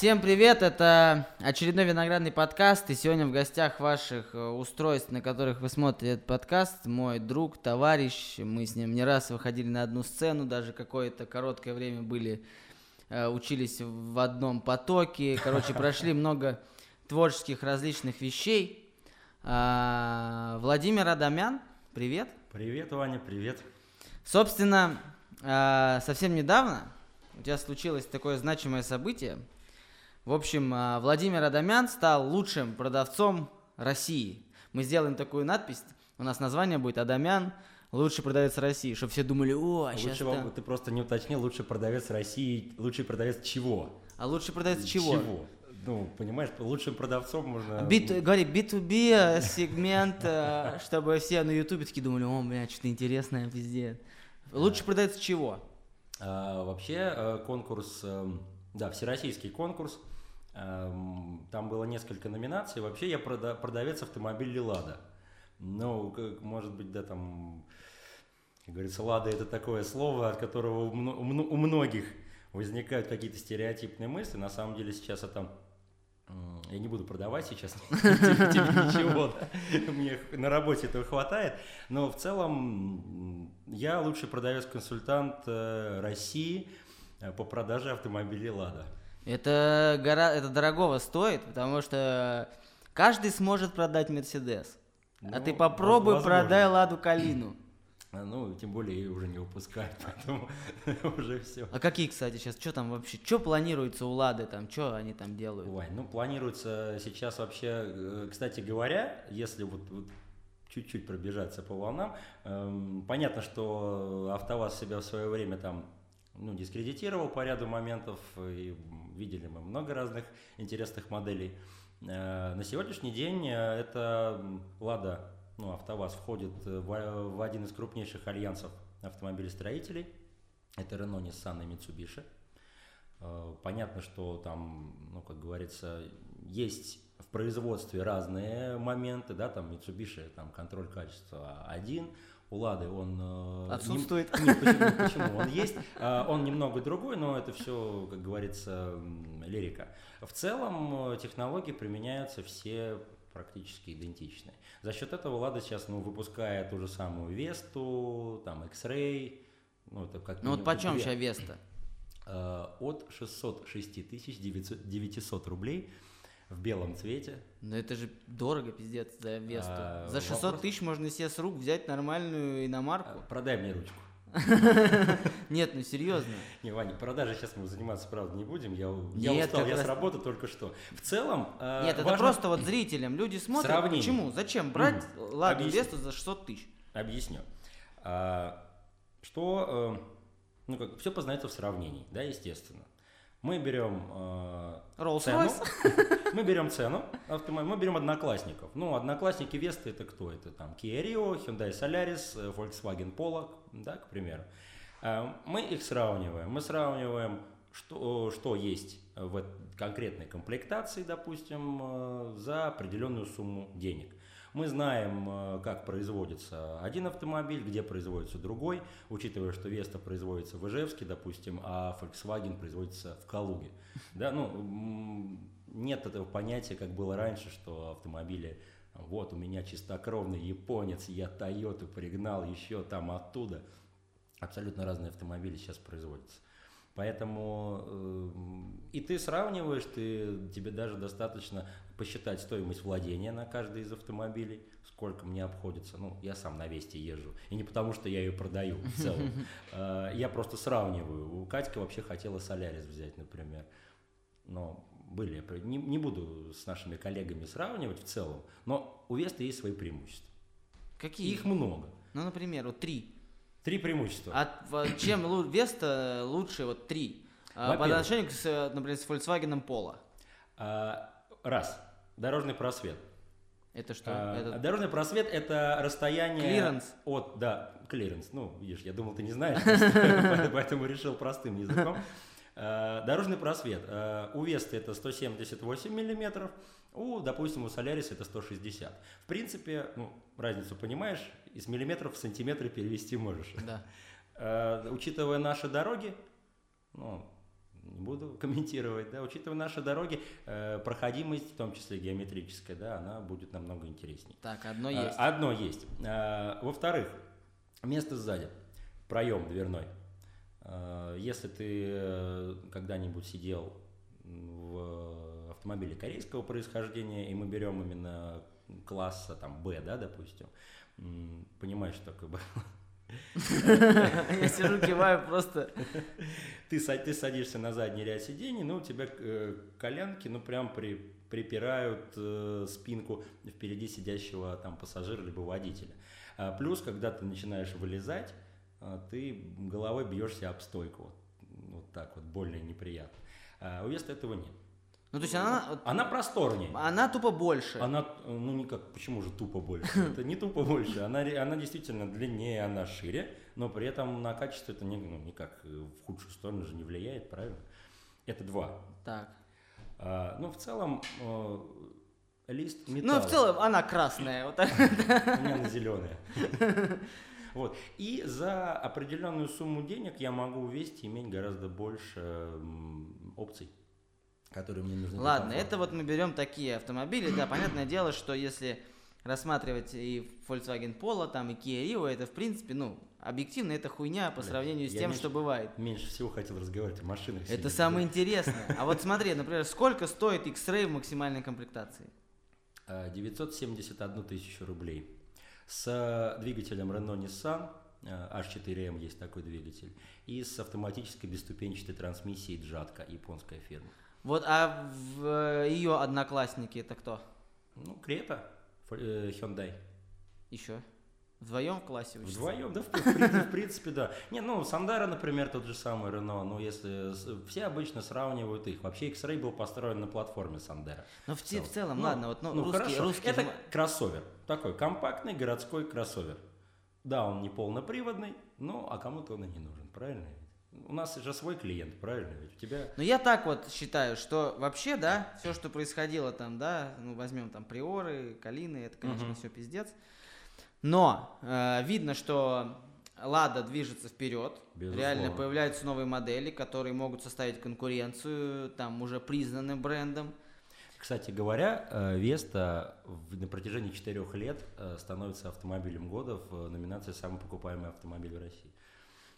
Всем привет, это очередной виноградный подкаст, и сегодня в гостях ваших э, устройств, на которых вы смотрите этот подкаст, мой друг, товарищ, мы с ним не раз выходили на одну сцену, даже какое-то короткое время были, э, учились в одном потоке, короче, прошли много творческих различных вещей. А, Владимир Адамян, привет. Привет, Ваня, привет. Собственно, а, совсем недавно у тебя случилось такое значимое событие. В общем, а, Владимир Адамян стал лучшим продавцом России. Мы сделаем такую надпись. У нас название будет Адамян, лучший продавец России, чтобы все думали, о, а сейчас Лучше, там... Ты просто не уточнил, лучший продавец России, лучший продавец чего? А лучший продавец чего? Чего? Ну, понимаешь, лучшим продавцом можно... B2, говори, B2B э, сегмент, э, чтобы все на Ютубе такие думали, о, бля, что-то интересное везде. Лучший продавец чего? А, вообще э, конкурс, эм, да, всероссийский конкурс, там было несколько номинаций. Вообще я прода- продавец автомобилей «Лада». Ну, как, может быть, да, там, как говорится, «Лада» — это такое слово, от которого у, мно- у мно- у многих возникают какие-то стереотипные мысли. На самом деле сейчас это... Я не буду продавать сейчас ничего, мне на работе этого хватает. Но в целом я лучший продавец-консультант э, России э, по продаже автомобилей «Лада». Это, гора... это дорогого стоит, потому что каждый сможет продать Мерседес. а Ну, ты попробуй возможно. продай Ладу Калину. А, Ну, тем более ее уже не выпускают, поэтому уже все. А какие, кстати, сейчас, что там вообще, что планируется у Лады там, что они там делают? Вань, ну планируется сейчас вообще, э, кстати говоря, если вот, вот чуть-чуть пробежаться по волнам, эм, понятно, что АвтоВАЗ себя в свое время там ну, дискредитировал по ряду моментов, и видели мы много разных интересных моделей. Э, На сегодняшний день э, это Лада, ну, АвтоВАЗ входит э, в, один из крупнейших альянсов автомобилестроителей. Это Renault, Nissan и. Э, Понятно, что там, ну, как говорится, есть в производстве разные моменты, да, там Mitsubishi, там контроль качества один, у Лады он... э, Отсутствует. Нет, почему, почему? Он есть, а, он немного другой, но это все, как говорится, лирика. В целом э, технологии применяются все практически идентичные. За счет этого Лада сейчас ну, выпускает ту же самую Весту, там X-Ray, ну это как Ну вот почем сейчас Веста? Э, от 606 тысяч 900 900 рублей в белом цвете. Ну это же дорого, пиздец, за Весту. А, за 600 вопрос- тысяч можно себе с рук взять нормальную иномарку. Продай мне ручку. Нет, ну серьезно. Не, Ваня, продажей сейчас мы заниматься, правда, не будем. Я, я Нет, устал, я раз- с работы только что. В целом, э, Нет, это важно- просто вот зрителям. Люди смотрят, Сравнение. почему? Зачем брать Ладу Объясни. Весту за 600 тысяч? Объясню. А, что, э, ну как, все познается в сравнении, да, естественно. Мы берем э, цену, мы берем цену автомобиля, мы берем одноклассников. Ну, одноклассники Веста это кто? Это там Kia Rio, Hyundai Solaris, э, Volkswagen Polo, да, к примеру. Э, Мы их сравниваем. Мы сравниваем, что, что есть в конкретной комплектации, допустим, э, за определенную сумму денег. Мы знаем, э, как производится один автомобиль, где производится другой, учитывая, что Веста производится в Ижевске, допустим, а Volkswagen производится в Калуге. Да, ну, нет этого понятия, как было раньше, что автомобили, вот у меня чистокровный японец, я Тойоту пригнал еще там оттуда. Абсолютно разные автомобили сейчас производятся. Поэтому э, и ты сравниваешь, ты, тебе даже достаточно посчитать стоимость владения на каждый из автомобилей, сколько мне обходится. Ну, я сам на Весте езжу. И не потому, что я ее продаю в целом. Э, Я просто сравниваю. У Катька вообще хотела Солярис взять, например. Но были, не, не буду с нашими коллегами сравнивать в целом, но у Веста есть свои преимущества. Какие? Их много. Ну, например, вот три. Три преимущества. А в- чем Веста лучше вот три? А, По отношению, э, например, с Volkswagen Polo. А, Раз. Дорожный просвет. Это что? А, Это- Дорожный просвет – это расстояние… Клиренс. От, да, клиренс. Ну, видишь, я думал, ты не знаешь, поэтому- решил простым языком. А, Дорожный просвет. А, У Весты это 178 миллиметров, у, допустим, у Соляриса это 160. В принципе, ну, разницу понимаешь, из миллиметров в сантиметры перевести можешь. Да. Э, Учитывая наши дороги, ну, не буду комментировать, да, учитывая наши дороги, э, проходимость, в том числе геометрическая, да, она будет намного интереснее. Так, одно А, есть. Одно есть. А, Во-вторых, место сзади, проем дверной. А, Если ты э, когда-нибудь сидел в автомобиле корейского происхождения, и мы берем именно класса там Б, да, допустим, понимаешь, что как бы Я сижу, киваю просто. ты, ты садишься на задний ряд сидений, ну, у тебя э, коленки, ну, прям при, припирают э, спинку впереди сидящего там пассажира либо водителя. А плюс, когда ты начинаешь вылезать, а, ты головой бьешься об стойку. Вот, вот так вот, больно неприятно. А у Веста этого нет. Ну, то есть она, Она просторнее. она тупо больше. Она, э, ну никак, почему же тупо больше? Это не тупо больше, она, она действительно длиннее, она шире, но при этом на качество это не, ну, никак э, в худшую сторону же не влияет, правильно? Это два. Так. А, ну, в целом, э, лист Ну, металла. в целом, она красная. Вот так. У меня она зеленая. Вот. И за определенную сумму денег я могу вести иметь гораздо больше опций, которые мне нужны. Ладно, это вот мы берем такие автомобили. Да, понятное дело, что если рассматривать и Volkswagen Polo, там и Kia Rio, это в принципе, ну, объективно это хуйня по Бля, сравнению с тем, меньше- что бывает. Меньше всего хотел разговаривать о машинах. Это сегодня. самое интересное. А вот смотри, например, сколько стоит X-Ray в максимальной комплектации? А, 971 тысячу рублей. С э, двигателем Renault Nissan, э, H4M есть такой двигатель, и с автоматической бесступенчатой трансмиссией Джатка, японская фирма. Вот, а в ее одноклассники это кто? Ну, Крета, э, Hyundai. Еще? Вдвоем в классе учатся? Вдвоем, да, в, в принципе, в принципе, да. Не, ну, Сандера, например, тот же самый Renault, ну, если все обычно сравнивают их. Вообще, X-Ray был построен на платформе Сандера. Ну, в, в целом, Ну, ладно, вот ну, ну, русские, хорошо. русские Это кроссовер. Такой компактный городской кроссовер. Да, он не полноприводный, ну, а кому-то он и не нужен, правильно? У нас же свой клиент, правильно? Ведь у тебя... Ну, я так вот считаю, что вообще, да, все, что происходило там, да, ну, возьмем там приоры, калины, это, конечно, Мгм. все пиздец. Но э, видно, что Лада движется вперед. Безусловно. Реально появляются новые модели, которые могут составить конкуренцию там уже признанным брендом. Кстати говоря, э, Веста на протяжении четырех лет э, становится автомобилем года в номинации «Самый покупаемый автомобиль в России».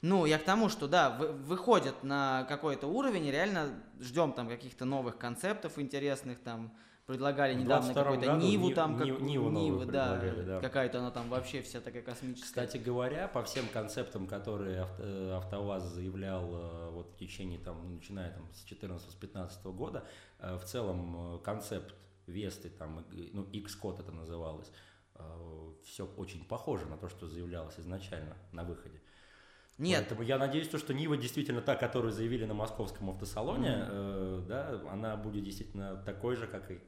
Ну, я к тому, что да, вы- выходят на какой-то уровень, и реально ждем там каких-то новых концептов интересных, там предлагали недавно 22 какую-то Ниву Ни- там, как, Ниву- Ниву новую да, да. какая-то она там вообще вся такая космическая. Кстати говоря, по всем концептам, которые авто- э, АвтоВАЗ заявлял э, вот в течение, там, начиная там, с 14-15 года, э, в целом концепт Весты, там, ну, X-код это называлось, все очень похоже на то, что заявлялось изначально на выходе. Нет, Поэтому я надеюсь, то, что Нива действительно та, которую заявили на московском автосалоне, э, да, она будет действительно такой же, как и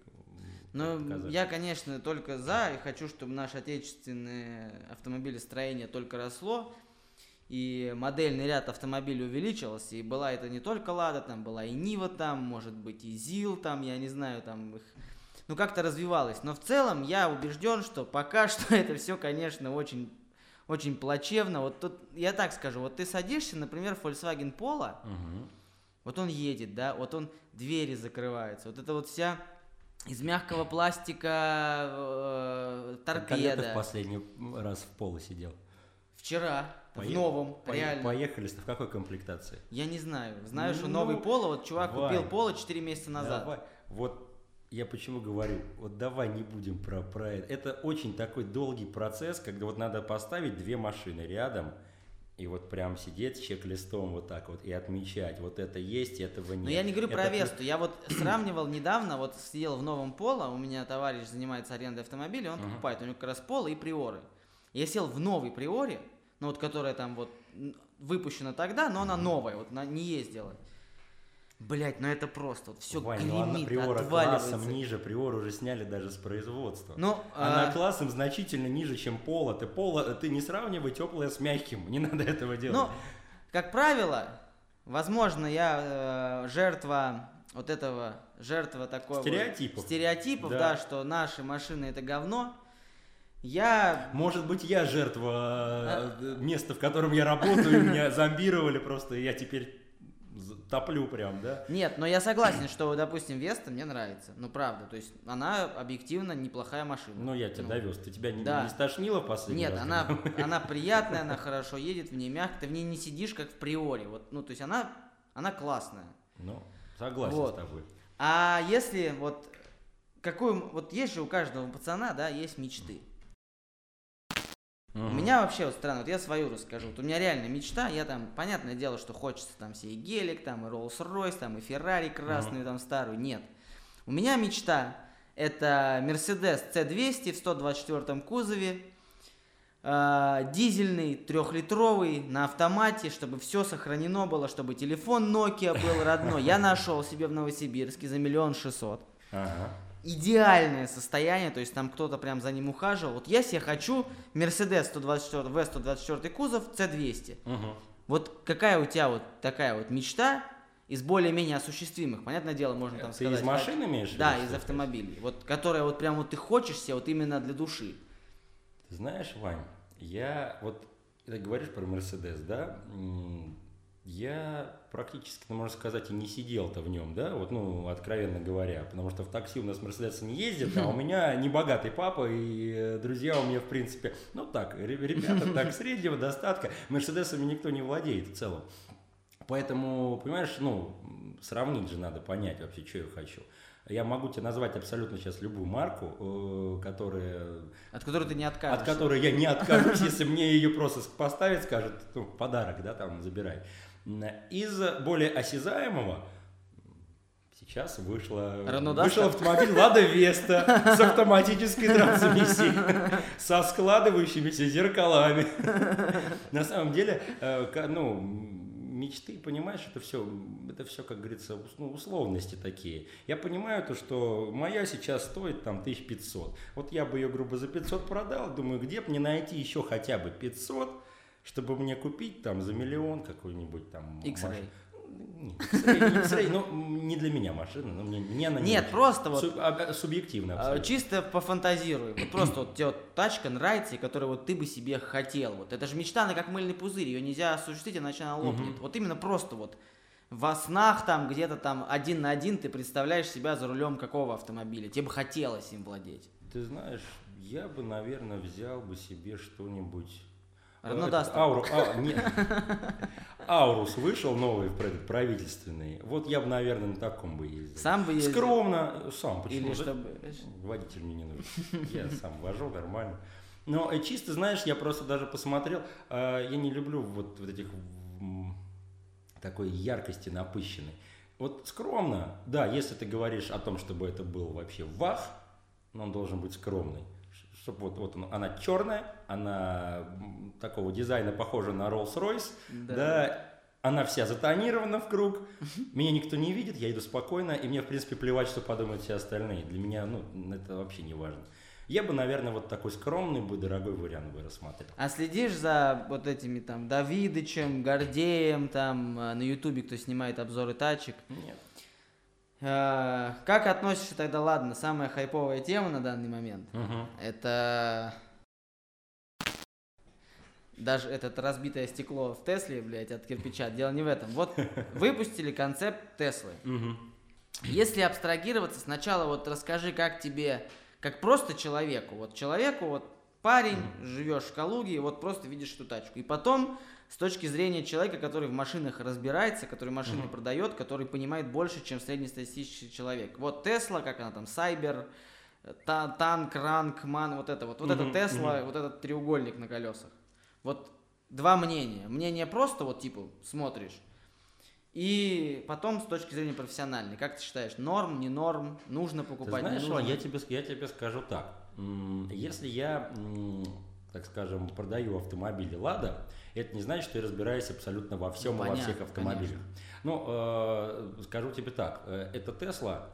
Ну, я, конечно, только за и хочу, чтобы наше отечественное автомобилестроение только росло, и модельный ряд автомобилей увеличился, и была это не только Лада, там была и Нива, там, может быть, и ЗИЛ, там, я не знаю, там их, ну, как-то развивалось. Но в целом я убежден, что пока что это все, конечно, очень, очень плачевно. Вот тут, я так скажу, вот ты садишься, например, в Volkswagen Polo, Мгм. вот он едет, да, вот он двери закрываются, вот это вот вся из мягкого пластика э, Когда ты торпеда. в последний раз в поло сидел? Вчера Пое- в новом, Пое- реально. Поехали в какой комплектации? Я не знаю. Знаю, что Ну, новый поло, вот чувак Вань, купил поло 4 месяца назад. Давай. Вот я почему говорю, вот давай не будем про, про это. Это очень такой долгий процесс, когда вот надо поставить две машины рядом, и вот прям сидеть с чек-листом вот так вот и отмечать, вот это есть, этого нет. Но я не говорю про Это плюс- Весту. Я вот сравнивал недавно, вот сидел в новом поло, у меня товарищ занимается арендой автомобиля, он Мгм. покупает, у него как раз поло и приоры. Я сел в новый приоре, ну вот которая там вот выпущена тогда, но она новая, вот она не ездила. Блять, ну это просто, вот все Вань, ну гремит, приора отваливается. классом ниже, приор уже сняли даже с производства. Ну, Она а, классом значительно ниже, чем поло. Ты поло, ты не сравнивай теплое с мягким, не надо этого делать. Ну, как правило, возможно, я э, жертва вот этого, жертва такого Стереотипов. стереотипов, Да. да. что наши машины это говно. Я Может быть, я жертва э, места, в котором я работаю, меня зомбировали просто, и я теперь топлю прям, да? Нет, но я согласен, что, допустим, Веста мне нравится. Ну, правда. То есть она объективно неплохая машина. Ну, я тебя Ну, довез. Ты тебя не, да. не стошнило в последний Нет, раз, она, она приятная, она хорошо едет, в ней мягко, ты в ней не сидишь, как в приоре. Вот, ну, то есть она, она классная. Ну, согласен Вот. с тобой. А если вот какую, вот есть же у каждого пацана, да, есть мечты. У Мгм. меня вообще вот странно, вот я свою расскажу. Вот у меня реально мечта, я там, понятное дело, что хочется там себе и гелик, там и Rolls-Royce, там и Феррари красную, там старую. Нет. У меня мечта это Mercedes C200 в 124 кузове, э, дизельный, трехлитровый, на автомате, чтобы все сохранено было, чтобы телефон Nokia был родной. Я нашел себе в Новосибирске за миллион шестьсот Ага. Идеальное состояние, то есть там кто-то прям за ним ухаживал. Вот я себе хочу Mercedes 124, V124 кузов C200. Мгм. Вот какая у тебя вот такая вот мечта из более-менее осуществимых? Понятное дело, можно там Ты сказать. из машин имеешь? в виду, Да, из автомобилей. Вот которая вот прям вот ты хочешь себе вот именно для души. Ты знаешь, Вань, я вот, ты говоришь про Мерседес, да? Я практически, ну, можно сказать, и не сидел-то в нем, да, вот, ну, откровенно говоря, потому что в такси у нас Мерседесы не ездят, а у меня не богатый папа, и друзья у меня, в принципе, ну, так, ре- ребята так среднего достатка, Мерседесами никто не владеет в целом. Поэтому, понимаешь, ну, сравнить же надо, понять вообще, что я хочу. Я могу тебе назвать абсолютно сейчас любую марку, э, которая От которой ты не откажешься. от которой я не откажусь, если мне ее просто поставят, скажут, ну, подарок, да, там, забирай. Из более осязаемого сейчас вышла, вышел автомобиль Лада Веста с автоматической трансмиссией, со складывающимися зеркалами. На самом деле, э, ну, мечты, понимаешь, это все, это все, как говорится, ну, условности такие. Я понимаю то, что моя сейчас стоит там 1500. Вот я бы ее, грубо, за 500 продал, думаю, где бы мне найти еще хотя бы 500, чтобы мне купить там за миллион какой-нибудь там X-Ray. X-Ray, ну, не для меня машина, но мне, мне она не Нет, очень. просто вот Суб- а- субъективно абсолютно. Чисто пофантазируй. Вот просто вот тебе вот тачка нравится, которую вот ты бы себе хотел. Вот это же мечта, она как мыльный пузырь, ее нельзя осуществить, иначе она лопнет. Вот именно просто вот во снах там где-то там один на один ты представляешь себя за рулем какого автомобиля. Тебе бы хотелось им владеть. Ты знаешь, я бы, наверное, взял бы себе что-нибудь. Renault Э, Duster. Ауру, а. Аурус вышел новый прав- правительственный. Вот я бы, наверное, на таком бы ездил. Сам бы ездил? Скромно, сам. Почему? Или Да, чтобы... Водитель мне не нужен. Я сам вожу нормально. Но э, чисто, знаешь, я просто даже посмотрел, э, я не люблю вот, вот этих такой яркости напыщенной. Вот скромно, да, если ты говоришь о том, чтобы это был вообще вах, но он должен быть скромный. Чтобы вот, вот он- она черная, она такого дизайна похожа на Rolls-Royce, Да. да. она вся затонирована в круг, меня никто не видит, я иду спокойно, и мне, в принципе, плевать, что подумают все остальные. Для меня, ну, это вообще не важно. Я бы, наверное, вот такой скромный бы, дорогой вариант бы рассмотрел. А следишь за вот этими там Давидычем, Гордеем, там э, на Ютубе, кто снимает обзоры тачек? Нет. Э, Как относишься тогда, ладно, самая хайповая тема на данный момент? Мгм. Это даже этот разбитое стекло в Тесле, блядь, от кирпича. Дело не в этом. Вот выпустили концепт Теслы. Мгм. Если абстрагироваться, сначала вот расскажи, как тебе, как просто человеку, вот человеку, вот парень, живешь в Калуге, и вот просто видишь эту тачку. И потом, с точки зрения человека, который в машинах разбирается, который машины Мгм. продает, который понимает больше, чем среднестатистический человек. Вот Тесла, как она там, Сайбер, та- танк, ранг, ман, вот это вот. Вот это Мгм, Тесла, мгм. вот этот треугольник на колесах. Вот два мнения. Мнение просто вот типа смотришь. И потом с точки зрения профессиональной, как ты считаешь, норм, не норм, нужно Ты покупать, знаешь, не нужно? я тебе, я тебе скажу так. Если я, так скажем, продаю автомобили «Лада», это не значит, что я разбираюсь абсолютно во всем Ну, и во всех понятно, автомобилях. Ну, э, скажу тебе так, э, это Тесла,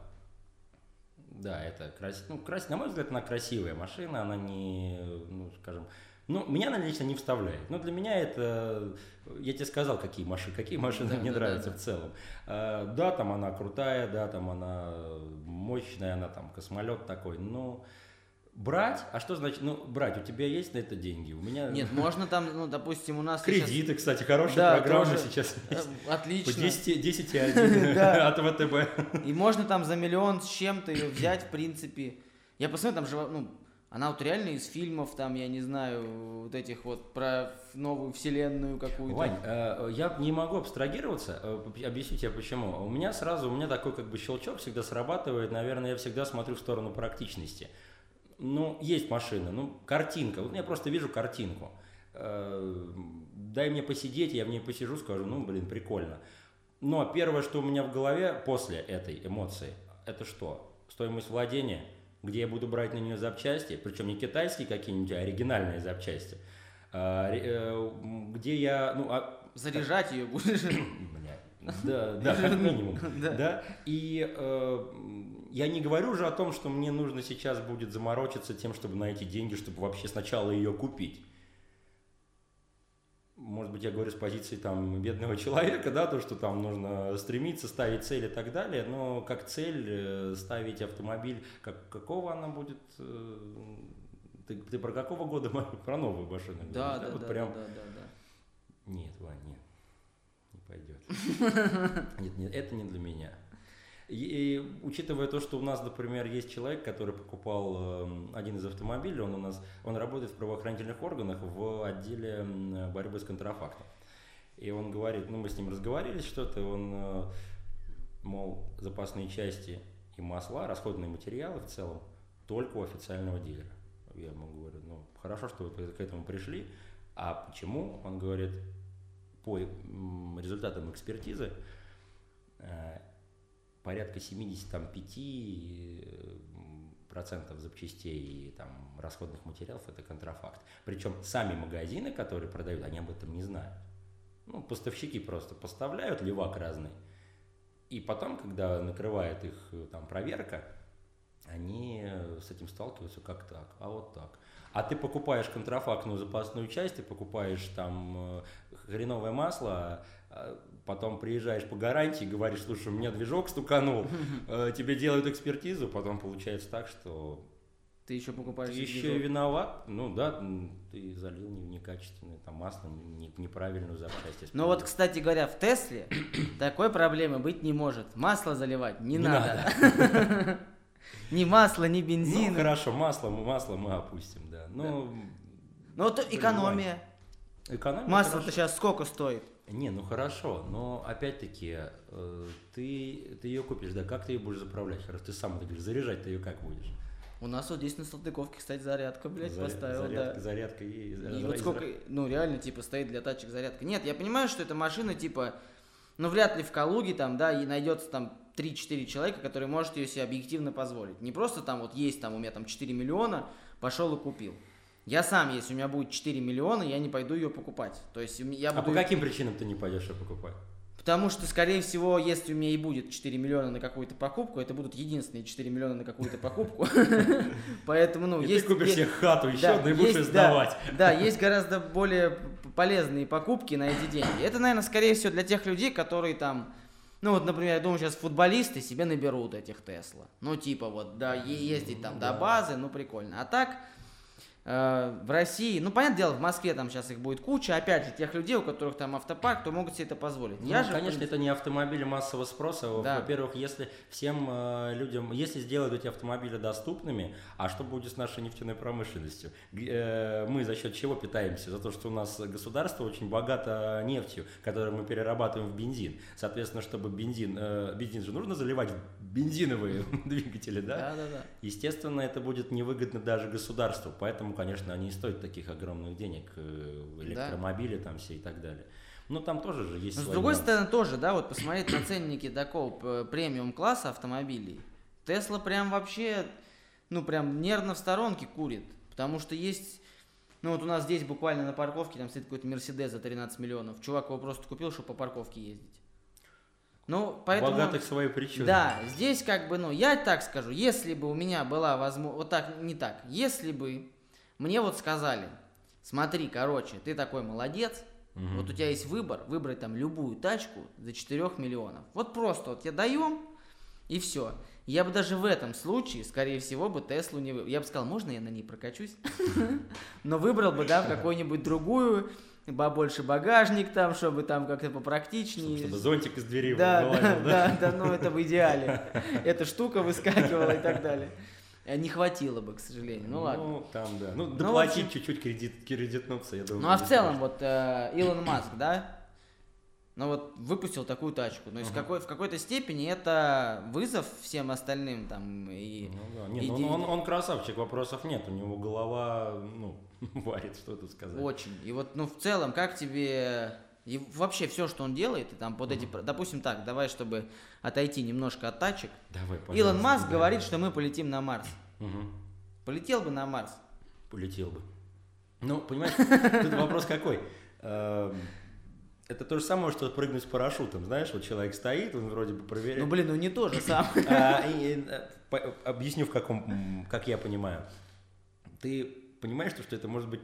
да, это крас... ну, крас... на мой взгляд, она красивая машина, она не, ну, скажем, ну, меня она лично не вставляет. Но для меня это, я тебе сказал, какие машины, какие машины Да, мне да, нравятся да. в целом. Э, Да, там она крутая, да, там она мощная, она там космолет такой, но Брать? А что значит, ну, брать, у тебя есть на это деньги? У меня... Нет, можно там, ну, допустим, у нас Кредиты, сейчас... кстати, хорошая да, программа тоже... сейчас есть. Отлично. По 10, 10 от ВТБ. И можно там за миллион с чем-то ее взять, в принципе. Я посмотрел, там же, ну, она вот реально из фильмов, там, я не знаю, вот этих вот про новую вселенную какую-то. Вань, э, я не могу абстрагироваться, э, объясню тебе почему. У меня сразу, у меня такой как бы щелчок всегда срабатывает, наверное, я всегда смотрю в сторону практичности ну, есть машина, ну, картинка. Вот я просто вижу картинку. Э, дай мне посидеть, я в ней посижу, скажу, ну, блин, прикольно. Но первое, что у меня в голове после этой эмоции, это что? Стоимость владения, где я буду брать на нее запчасти, причем не китайские какие-нибудь, а оригинальные запчасти. А, э, где я, ну, а... Заряжать ее будешь? Да, да, как минимум. Да. И э, я не говорю уже о том, что мне нужно сейчас будет заморочиться тем, чтобы найти деньги, чтобы вообще сначала ее купить. Может быть, я говорю с позиции там бедного человека, да, то, что там нужно стремиться, ставить цель и так далее, но как цель э, ставить автомобиль, как, какого она будет, э, ты, ты про какого года, про новую машину? Да, да, да, вот да, прям... да, да, да. Нет, Вань, нет, не пойдет. Нет, нет, это не для меня. И, учитывая то, что у нас, например, есть человек, который покупал эм, один из автомобилей, он у нас, он работает в правоохранительных органах в отделе борьбы с контрафактом. И он говорит, ну мы с ним разговаривали что-то, он, э, мол, запасные части и масла, расходные материалы в целом, только у официального дилера. Я ему говорю, ну хорошо, что вы к этому пришли, а почему? Он говорит, по результатам экспертизы э, порядка 75 э, процентов запчастей и там, расходных материалов это контрафакт. Причем сами магазины, которые продают, они об этом не знают. Ну, поставщики просто поставляют левак разный. И потом, когда накрывает их э, там проверка, они с этим сталкиваются как так, а вот так. А ты покупаешь контрафактную запасную часть, ты покупаешь там э, хреновое масло, а потом приезжаешь по гарантии, говоришь, слушай, у меня движок стуканул, э, тебе делают экспертизу, потом получается так, что ты еще покупаешь. Ты еще и виноват. Ну да, ты залил некачественное там масло, не, неправильную запчасть. Ну вот, кстати говоря, в Тесле такой проблемы быть не может. Масло заливать не, не надо. надо. Ни масло, ни бензин. Ну хорошо, масло, масло мы опустим, да. Ну, ну вот экономия. Экономия. Масло-то сейчас сколько стоит? Не, ну хорошо, но опять-таки э, ты, ты ее купишь, да, как ты ее будешь заправлять? Хорошо, ты сам говоришь, заряжать ты ее как будешь? У нас вот здесь на Салтыковке, кстати, зарядка, блядь, Заря- поставил, зарядка, да. Зарядка и... И вот сколько, ну реально, типа, стоит для тачек зарядка. Нет, я понимаю, что эта машина, типа, ну вряд ли в Калуге там, да, и найдется там 3-4 человека, которые может ее себе объективно позволить. Не просто там вот есть там у меня там 4 миллиона, пошел и купил. Я сам, если у меня будет 4 миллиона, я не пойду ее покупать. То есть я а буду... по каким причинам ты не пойдешь ее покупать? Потому что, скорее всего, если у меня и будет 4 миллиона на какую-то покупку, это будут единственные 4 миллиона на какую-то покупку. Поэтому, ну, есть... ты купишь себе хату еще, да и будешь сдавать. Да, есть гораздо более полезные покупки на эти деньги. Это, наверное, скорее всего, для тех людей, которые там... Ну вот, например, я думаю, сейчас футболисты себе наберут этих Тесла. Ну, типа вот, да, ездить там до базы, ну, прикольно. А так, в России, ну, понятное дело, в Москве там сейчас их будет куча, опять же, тех людей, у которых там автопарк, то могут себе это позволить. Ну, Я же, конечно, это не автомобили массового спроса. Да. Во-первых, если всем э, людям, если сделают эти автомобили доступными, а что будет с нашей нефтяной промышленностью? Э, мы за счет чего питаемся? За то, что у нас государство очень богато нефтью, которую мы перерабатываем в бензин. Соответственно, чтобы бензин, э, бензин же нужно заливать в бензиновые двигатели, да? Да, да, да. Естественно, это будет невыгодно даже государству, поэтому поэтому, конечно, они и стоят таких огромных денег, э, электромобили да. там все и так далее. Но там тоже же есть. Но с другой нюансы. стороны, тоже, да, вот посмотреть на ценники такого премиум класса автомобилей. Тесла прям вообще, ну прям нервно в сторонке курит. Потому что есть, ну вот у нас здесь буквально на парковке там стоит какой-то Мерседес за 13 миллионов. Чувак его просто купил, чтобы по парковке ездить. Ну, поэтому... Богатых свои причины. Да, здесь как бы, ну, я так скажу, если бы у меня была возможность, вот так, не так, если бы мне вот сказали, смотри, короче, ты такой молодец, угу. вот у тебя есть выбор, выбрать там любую тачку за 4 миллионов. Вот просто вот тебе даем, и все. Я бы даже в этом случае, скорее всего, бы Теслу не выбрал. Я бы сказал, можно я на ней прокачусь? Но выбрал бы, да, какую-нибудь другую, побольше багажник там, чтобы там как-то попрактичнее. Чтобы зонтик из двери Да, да, да, да, ну это в идеале. Эта штука выскакивала и так далее. Э, Не хватило бы, к сожалению. Ну ладно. Ну, там, да. Ну, в доплатить общем- чуть-чуть кредит, кредитнуться, я думаю. Ну а в целом, страшно. вот э, Илон Маск, да, ну вот выпустил такую тачку. Есть Ага. какой, в какой-то степени это вызов всем остальным там и... Ну да, нет, иди- он, он, он красавчик, вопросов нет, у него голова, ну, варит, что тут сказать. Очень. И вот, ну, в целом, как тебе... И вообще все, что он делает, и там под эти... Допустим так, давай, чтобы отойти немножко от тачек. Давай, Илон Маск да. говорит, что мы полетим на Марс. Мгм. Полетел бы на Марс. Полетел бы. Ну, понимаешь, тут вопрос какой. Эм, Это то же самое, что прыгнуть с парашютом. Знаешь, вот человек стоит, он вроде бы проверяет. Ну, блин, ну не то же самое. А, и, э, по- Объясню, в каком, как я понимаю. Ты понимаешь, что это может быть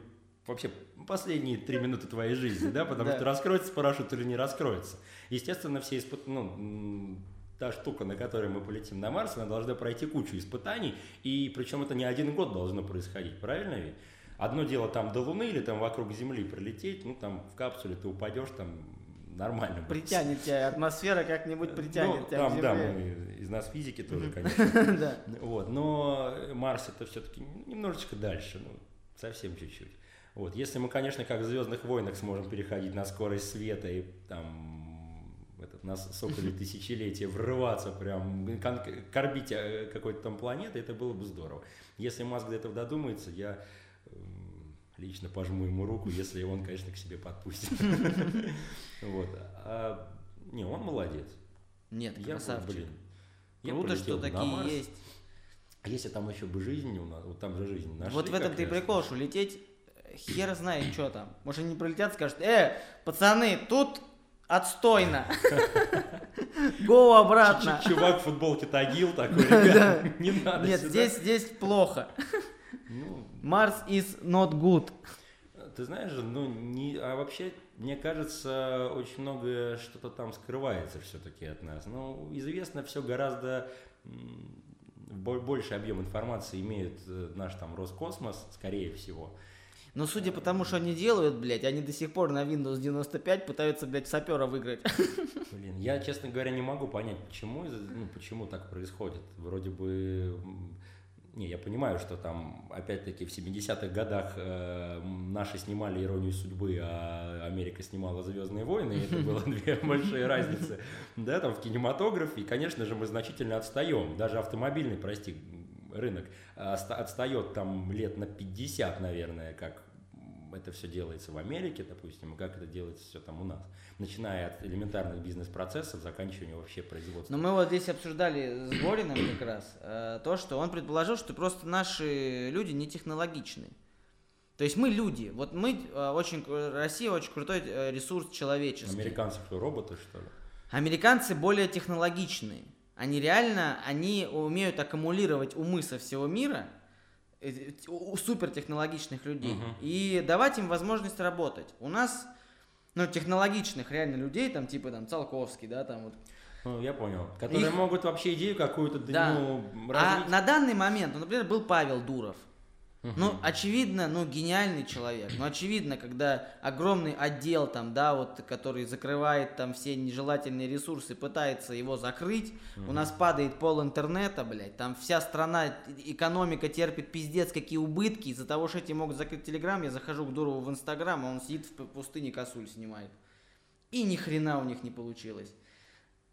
вообще последние три минуты твоей жизни, да? Потому Да. что раскроется парашют или не раскроется. Естественно, все испыт... ну, та штука, на которой мы полетим на Марс, она должна пройти кучу испытаний, и причем это не один год должно происходить, правильно ведь? Одно дело там до Луны или там вокруг Земли пролететь, ну там в капсуле ты упадешь, там нормально. Притянет тебя, атмосфера как-нибудь притянет Ну, тебя там, к да, Земле. мы из нас физики тоже, конечно. Да. Вот, но Марс это все-таки немножечко дальше, ну, совсем чуть-чуть. Вот, если мы, конечно, как в Звездных войнах сможем переходить на скорость света и там этот, на соколе тысячелетия врываться, прям кон- корбить э, какой-то там планеты, это было бы здорово. Если Маск до этого додумается, я лично пожму ему руку, если он, конечно, к себе подпустит. Вот. А, Не, он молодец. Нет, красавчик. блин, Круто, что такие есть. Если там еще бы жизнь у нас, вот там же жизнь нашли. вот в этом ты прикол, что лететь хер знает, что там. Может, они прилетят и скажут, э, пацаны, тут отстойно. Гоу обратно. Чувак в футболке Тагил такой, ребят, не надо Нет, сюда». здесь, здесь плохо. Ну, Марс is not good. ты знаешь, ну, не, а вообще, мне кажется, очень многое что-то там скрывается все-таки от нас. Ну, известно все гораздо м, бо- больше объем информации имеет э, наш там Роскосмос, скорее всего. Но судя по тому, что они делают, блядь, они до сих пор на Windows 95 пытаются, блядь, сапера выиграть. Блин, я, честно говоря, не могу понять, почему, ну, почему так происходит. Вроде бы... Не, я понимаю, что там, опять-таки, в 70-х годах э, наши снимали «Иронию судьбы», а Америка снимала «Звездные войны», и это было две большие разницы, да, там в кинематографе, и, конечно же, мы значительно отстаем, даже автомобильный, прости, рынок отстает там лет на 50, наверное, как это все делается в Америке, допустим, и как это делается все там у нас. Начиная от элементарных бизнес-процессов, заканчивая вообще производством. Но мы вот здесь обсуждали с Бориным как раз э, то, что он предположил, что просто наши люди не технологичны. То есть мы люди. Вот мы э, очень, Россия очень крутой э, ресурс человеческий. Американцы что, роботы, что ли? Американцы более технологичные. Они реально, они умеют аккумулировать умы со всего мира, э, супертехнологичных людей, Мгм. и давать им возможность работать. У нас, ну, технологичных реально людей, там, типа, там, Циолковский, да, там, вот. Ну, я понял. Которые Их- могут вообще идею какую-то, Да. ну, А развить. на данный момент, ну, например, был Павел Дуров. Ну, очевидно, ну, гениальный человек. Ну, очевидно, когда огромный отдел там, да, вот, который закрывает там все нежелательные ресурсы, пытается его закрыть, у нас падает пол интернета, блядь, там вся страна, экономика терпит пиздец какие убытки, из-за того, что эти могут закрыть Телеграм, я захожу к Дурову в Инстаграм, а он сидит в пустыне косуль снимает. И ни хрена у них не получилось.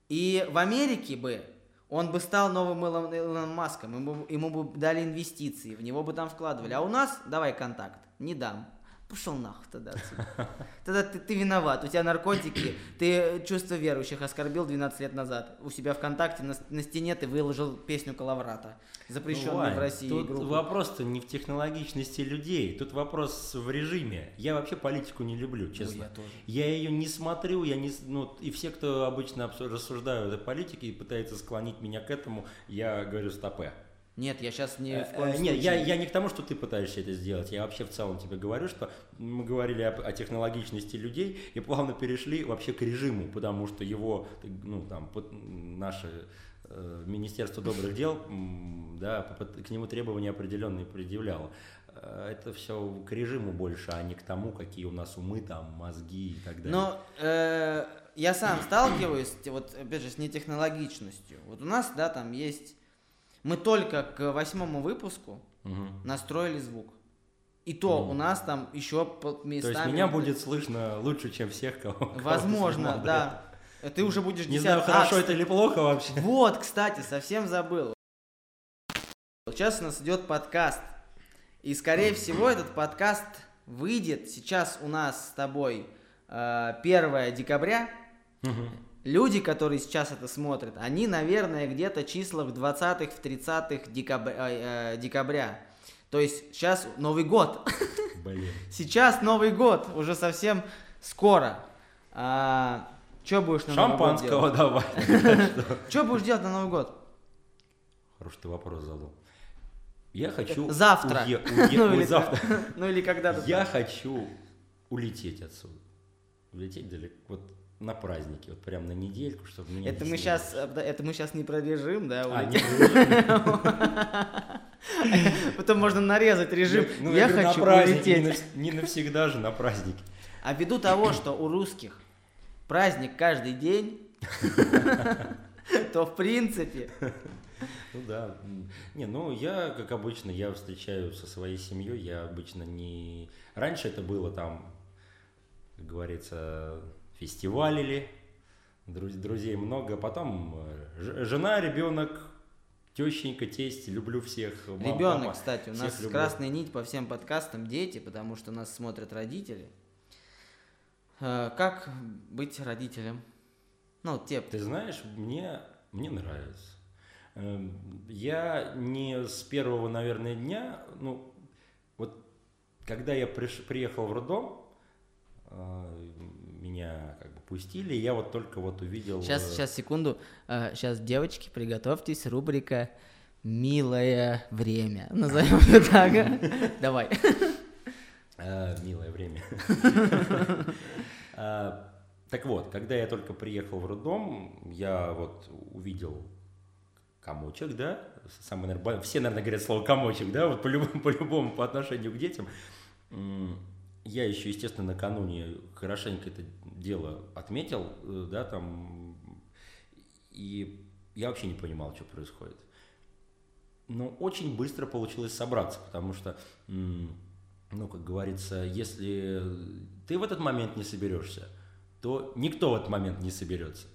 И в Америке бы он бы стал новым Илон, Илоном Маском, ему, ему бы дали инвестиции, в него бы там вкладывали. А у нас давай контакт, не дам. Пошел нахуй тогда отсюда. Тогда ты, ты виноват, у тебя наркотики, ты чувство верующих оскорбил 12 лет назад. У себя ВКонтакте на, на стене ты выложил песню Калаврата, запрещенную Ну, Вань, в России Тут группу. вопрос-то не в технологичности людей, тут вопрос в режиме. Я вообще политику не люблю, честно. я тоже. Я ее не смотрю, я не, ну, и все, кто обычно рассуждают о политике и пытается склонить меня к этому, я говорю стопе. Нет, я сейчас не в Э, коем э, Нет, я, я не к тому, что ты пытаешься это сделать. Я вообще в целом тебе говорю, что мы говорили о, о технологичности людей и плавно перешли вообще к режиму, потому что его, ну, там, наши э, Министерство добрых дел, да, к нему требования определенные предъявляло. Э, Это все к режиму больше, а не к тому, какие у нас умы, там, мозги и так далее. Но э, я сам сталкиваюсь, вот опять же, с нетехнологичностью. Вот у нас, да, там есть... Мы только к восьмому выпуску Мгм. настроили звук. И то Мгм. у нас там еще по То местами... есть меня будет слышно лучше, чем всех, кого кого Возможно, до да. Э, Ты уже будешь этого. Не десят- знаю, А, хорошо это или плохо вообще. Вот, кстати, совсем забыл. Сейчас у нас идет подкаст. И, скорее всего, этот подкаст выйдет сейчас у нас с тобой э, 1 декабря. Мгм. Люди, которые сейчас это смотрят, они, наверное, где-то числа в 20-х, в 30-х декабря, э, декабря. То есть сейчас Новый год. Блин. Сейчас Новый год, уже совсем скоро. А, что будешь на Новый год Шампанского давай. Что будешь делать на Новый год? Хороший ты вопрос задал. Я хочу... Завтра. уе- уе- Ну, или завтра. Ну или когда-то. Я хочу улететь отсюда. Улететь далеко. Вот на праздники. Вот прям на недельку, чтобы меня Это мы сейчас, это мы сейчас не про режим, да? А, не Потом можно нарезать режим. Ну, я на хочу не улететь. Не навсегда же на праздники. А ввиду того, что у русских праздник каждый день, то в принципе Ну да. Не, ну я, как обычно, я встречаю со своей семьей, я обычно не... Раньше это было там, как говорится, фестивалили, друз- друзей много, потом э, жена, ребенок, тещенька, тесть, люблю всех. мам, ребенок, папа, кстати, у нас люблю. красная нить по всем подкастам дети, потому что нас смотрят родители. Э, Как быть родителем? Ну, те, Ты знаешь, мне, мне нравится. Эм, Я не с первого, наверное, дня, ну, вот когда я приш- приехал в роддом, э, меня как бы пустили, я вот только вот увидел... Сейчас, э, сейчас, секунду. Сейчас, девочки, приготовьтесь, рубрика «Милое время». Назовем ее так. Давай. А, милое время. Так вот, когда я только приехал в роддом, я вот увидел комочек, да, самый, все, наверное, говорят слово комочек, да, вот по-любому, по-любому по отношению к детям. Я еще, естественно, накануне хорошенько это дело отметил, э, да, там, и я вообще не понимал, что происходит. Но очень быстро получилось собраться, потому что, ну, как говорится, если ты в этот момент не соберешься, то никто в этот момент не соберется.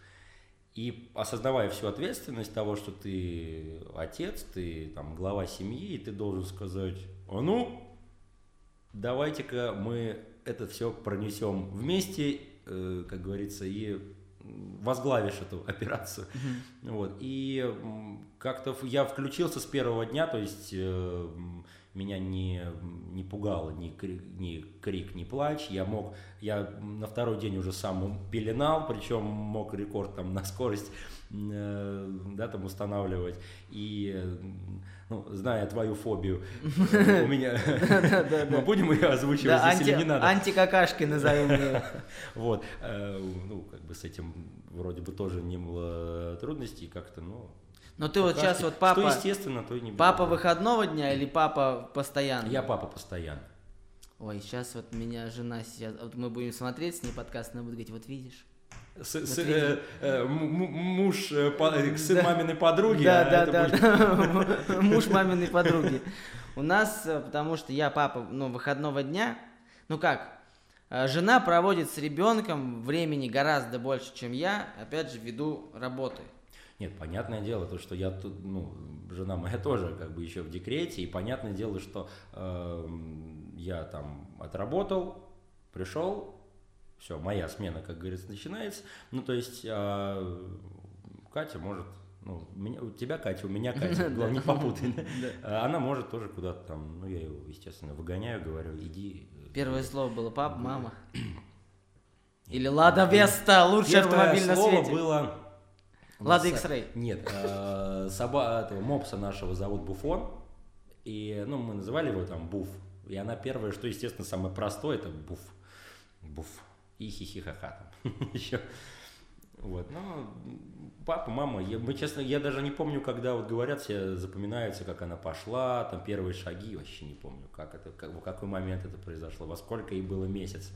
И осознавая всю ответственность того, что ты отец, ты там глава семьи, и ты должен сказать, а ну, давайте-ка мы это все пронесем вместе, э, как говорится, и возглавишь эту операцию. Вот. И как-то я включился с первого дня, то есть э, меня не, не пугало ни крик, ни крик, ни плач. Я мог, я на второй день уже сам пеленал, причем мог рекорд там на скорость э, да, там устанавливать. И, ну, зная твою фобию, у меня... Мы будем ее озвучивать здесь или не надо? антикакашкой назовем ее. Вот, э, ну, как бы с этим вроде бы тоже не было трудностей, как-то, ну... Но ты вот сейчас вот папа, Что естественно, то и не папа выходного дня или папа постоянно? Я папа постоянно. Ой, сейчас вот меня жена сейчас, вот мы будем смотреть с ней подкаст, она будет говорить, вот видишь? С- с- видишь. э, э, муж, э, по- э, сын Да. маминой подруги, Да, а да, да, будет- да. Муж маминой подруги. У нас, э, потому что я папа, ну, выходного дня, ну как, э, жена проводит с ребенком времени гораздо больше, чем я, опять же, ввиду работы. Нет, понятное дело, то, что я тут, ну, жена моя тоже как бы еще в декрете, и понятное дело, что эм, я там отработал, пришел, все, моя смена, как говорится, начинается. Ну, то есть а, Катя может, ну, меня, у тебя Катя, у меня Катя, главное, не попутай. А Она может тоже куда-то там, ну, я ее, естественно, выгоняю, говорю, иди. э, Первое слово было папа, мама. Или Лада Веста, лучший Первое автомобиль на слово свете. было... Лада X-Ray. Нет, э, соба- этого мопса нашего зовут Буфон. И, ну, мы называли его там Буф. И она первая, что, естественно, самое простое, это Буф. Буф. И хихихаха там еще. Вот, ну, папа, мама, я, мы, честно, я даже не помню, когда вот говорят, все запоминается, как она пошла, там первые шаги, вообще не помню, как это, как, в какой момент это произошло, во сколько ей было месяцев.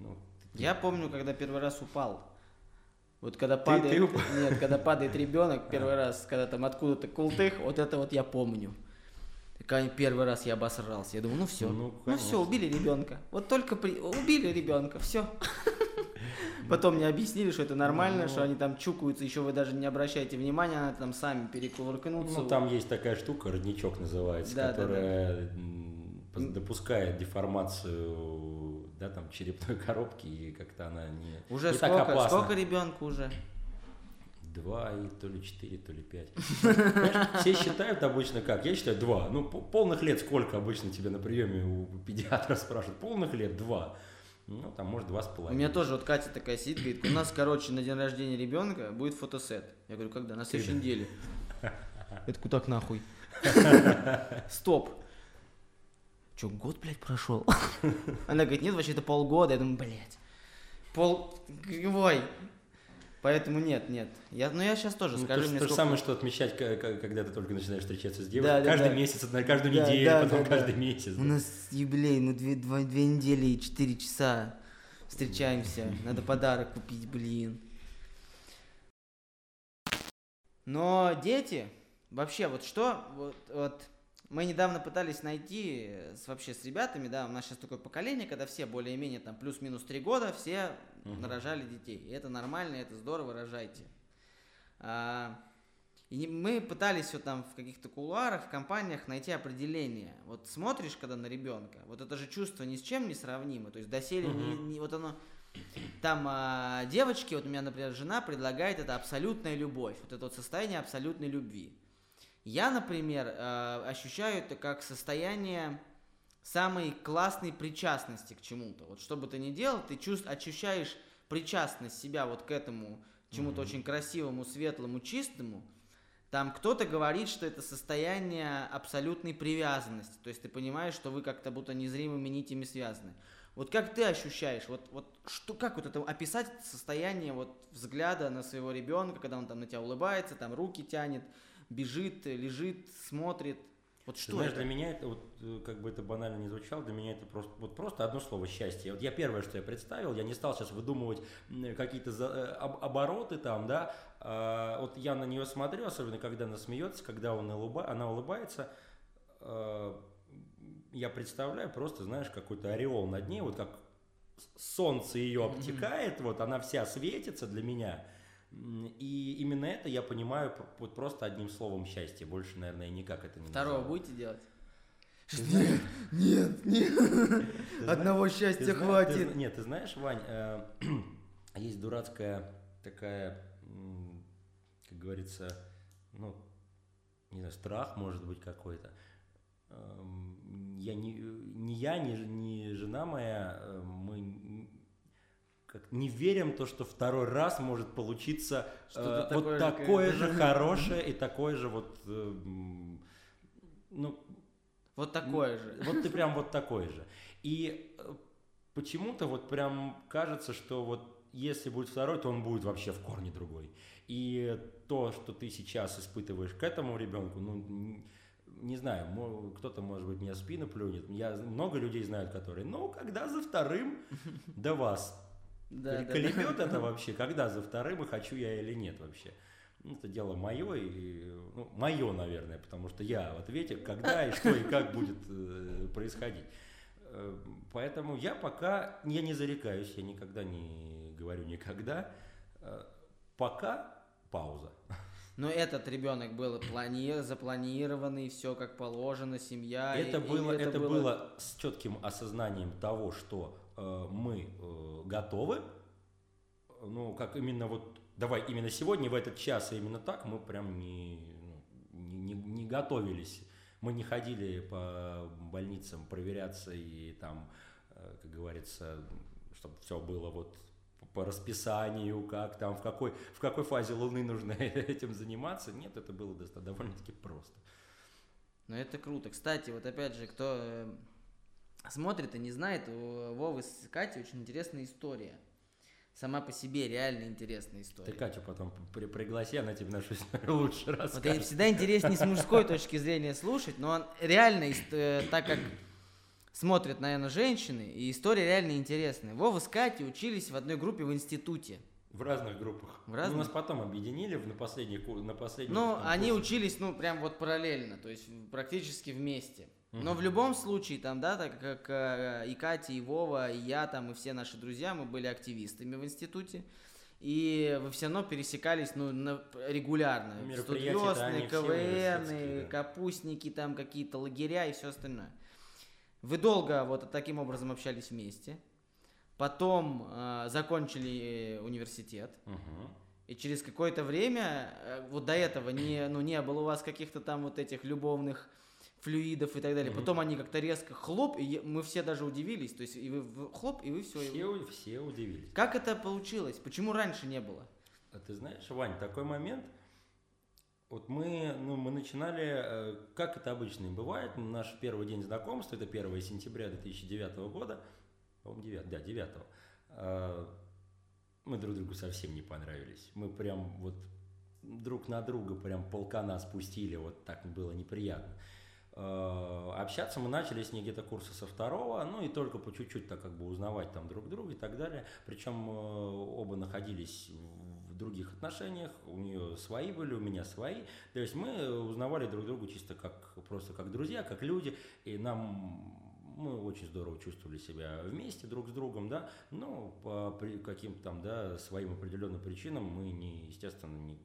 Ну, я помню, когда первый раз упал. Вот когда падает, ты, ты нет, когда падает ребенок первый раз, когда там откуда-то култых, вот это вот я помню. Первый раз я обосрался, я думаю, ну все, ну, ну все, убили ребенка. Вот только при... убили ребенка, все. Потом мне объяснили, что это нормально, что они там чукаются, еще вы даже не обращаете внимания, они там сами перекувыркнутся. Ну, там есть такая штука, родничок называется, да, которая да, да. допускает деформацию, да, там, черепной коробки, и как-то она не, уже не сколько, так опасна. Сколько ребенку уже? Два и то ли четыре, то ли пять. Все считают обычно как? Я считаю два. Ну, полных лет сколько обычно тебе на приеме у педиатра спрашивают? Полных лет два. Ну, там, может, два с половиной. У меня тоже вот Катя такая сидит, говорит, у нас, короче, на день рождения ребенка будет фотосет. Я говорю, когда? На следующей неделе. Это куда так нахуй? Стоп. Че, год, блядь, прошел? Она говорит, нет, вообще это полгода. Я думаю, блядь. Пол... Ой, Поэтому нет, нет. Я, ну я сейчас тоже ну, скажу то, мне То же самое, что отмечать, когда ты только начинаешь встречаться с девушкой. Да, каждый да. месяц, на каждую да, неделю, да, потом да, каждый да. месяц. У нас юбилей, мы две, два, две недели и четыре часа встречаемся. Надо подарок купить, блин. Но дети, вообще, вот что, вот, вот мы недавно пытались найти с, вообще с ребятами, да, у нас сейчас такое поколение, когда все более-менее там плюс-минус три года, все угу. нарожали детей. И это нормально, это здорово, рожайте. А, и мы пытались вот там в каких-то кулуарах, в компаниях найти определение. Вот смотришь, когда на ребенка, вот это же чувство ни с чем не сравнимо. То есть доселе угу. не, не, вот оно там а, девочки, вот у меня, например, жена предлагает это абсолютная любовь, вот это вот состояние абсолютной любви. Я, например, э, ощущаю это как состояние самой классной причастности к чему-то. Вот что бы ты ни делал, ты чувств, ощущаешь причастность себя вот к этому чему-то mm-hmm. очень красивому, светлому, чистому. Там кто-то говорит, что это состояние абсолютной привязанности. То есть ты понимаешь, что вы как-то будто незримыми нитями связаны. Вот как ты ощущаешь, вот, вот что, как вот это описать состояние вот взгляда на своего ребенка, когда он там на тебя улыбается, там руки тянет, бежит, лежит, смотрит. Вот что знаешь, это? для меня это, вот, э, как бы это банально не звучало, для меня это просто, вот просто одно слово счастье. Вот я первое, что я представил, я не стал сейчас выдумывать какие-то за, э, об, обороты там, да. А, вот я на нее смотрю, особенно когда она смеется, когда он улыба, она улыбается, а, я представляю просто, знаешь, какой-то ореол над ней, вот как солнце ее обтекает, mm-hmm. вот она вся светится для меня. И именно это я понимаю вот просто одним словом счастье. Больше, наверное, никак это не Второго называю. будете делать? Нет, нет, нет. Одного счастья хватит. Нет, ты знаешь, Вань, э, есть дурацкая такая, как говорится, ну, не знаю, страх, может быть, какой-то. Эм, я не, не я, не, не жена моя, э, мы как не верим то, что второй раз может получиться э, вот такое, такое же, хорошее и такое же вот, э, ну, вот такое же. Вот ты прям вот такой же. И э, почему-то вот прям кажется, что вот если будет второй, то он будет вообще в корне другой. И то, что ты сейчас испытываешь к этому ребенку, ну, не знаю, кто-то, может быть, мне спину плюнет. Я много людей знают, которые, ну, когда за вторым до вас да, Колебет да, это вообще, когда за вторым и хочу я или нет вообще. Ну, это дело мое, и, ну, мое, наверное, потому что я в ответе, когда и что и как будет э, происходить. Э, поэтому я пока, я не зарекаюсь, я никогда не говорю никогда. Э, пока пауза. Но этот ребенок был плани... запланированный, все как положено, семья. Это, было, это, это было... было с четким осознанием того, что мы э, готовы, ну, как именно вот, давай именно сегодня, в этот час, и именно так, мы прям не, ну, не, не готовились. Мы не ходили по больницам проверяться и там, э, как говорится, чтобы все было вот по расписанию, как там, в какой, в какой фазе Луны нужно этим заниматься. Нет, это было довольно-таки просто. Ну, это круто. Кстати, вот опять же, кто смотрит и не знает, у Вовы с Катей очень интересная история. сама по себе реально интересная история. Ты Катю потом при пригласи, она тебе нашу историю лучше расскажет. Вот ей всегда интереснее с мужской точки зрения слушать, но он реально, э, так как смотрят, наверное, женщины, и история реально интересная. Вова с Катей учились в одной группе в институте. В разных группах. В разных? Ну, нас потом объединили в- на последний на последний Ну, там, они курс. учились, ну, прям вот параллельно, то есть практически вместе. Но в любом случае, там, да, так как э, и Катя, и Вова, и я, там, и все наши друзья, мы были активистами в институте. И вы все равно пересекались, ну, на- регулярно. Они все КВН, да. капустники, там, какие-то лагеря и все остальное. Вы долго вот таким образом общались вместе. Потом э, закончили университет. Мгм. И через какое-то время, э, вот до этого не, ну, не было у вас каких-то там вот этих любовных флюидов и так далее. Мгм. Потом они как-то резко хлоп, и мы все даже удивились. То есть и вы хлоп, и вы все. Все, у- все удивились. Как это получилось? Почему раньше не было? А ты знаешь, Вань, такой момент, вот мы, ну, мы начинали, э, как это обычно и бывает, наш первый день знакомства, это 1 сентября 2009 года, по-моему, 9, да, 9 э, мы друг другу совсем не понравились. Мы прям вот друг на друга прям полкана спустили, вот так было неприятно. Э, Общаться мы начали с ней где-то курса со второго, ну и только по чуть-чуть так как бы узнавать там друг друга и так далее. Причем э, оба находились в других отношениях, у нее свои были, у меня свои. То есть мы узнавали друг друга чисто как просто как друзья, как люди, и нам мы очень здорово чувствовали себя вместе друг с другом, да, но по каким-то там, да, своим определенным причинам мы не, естественно, не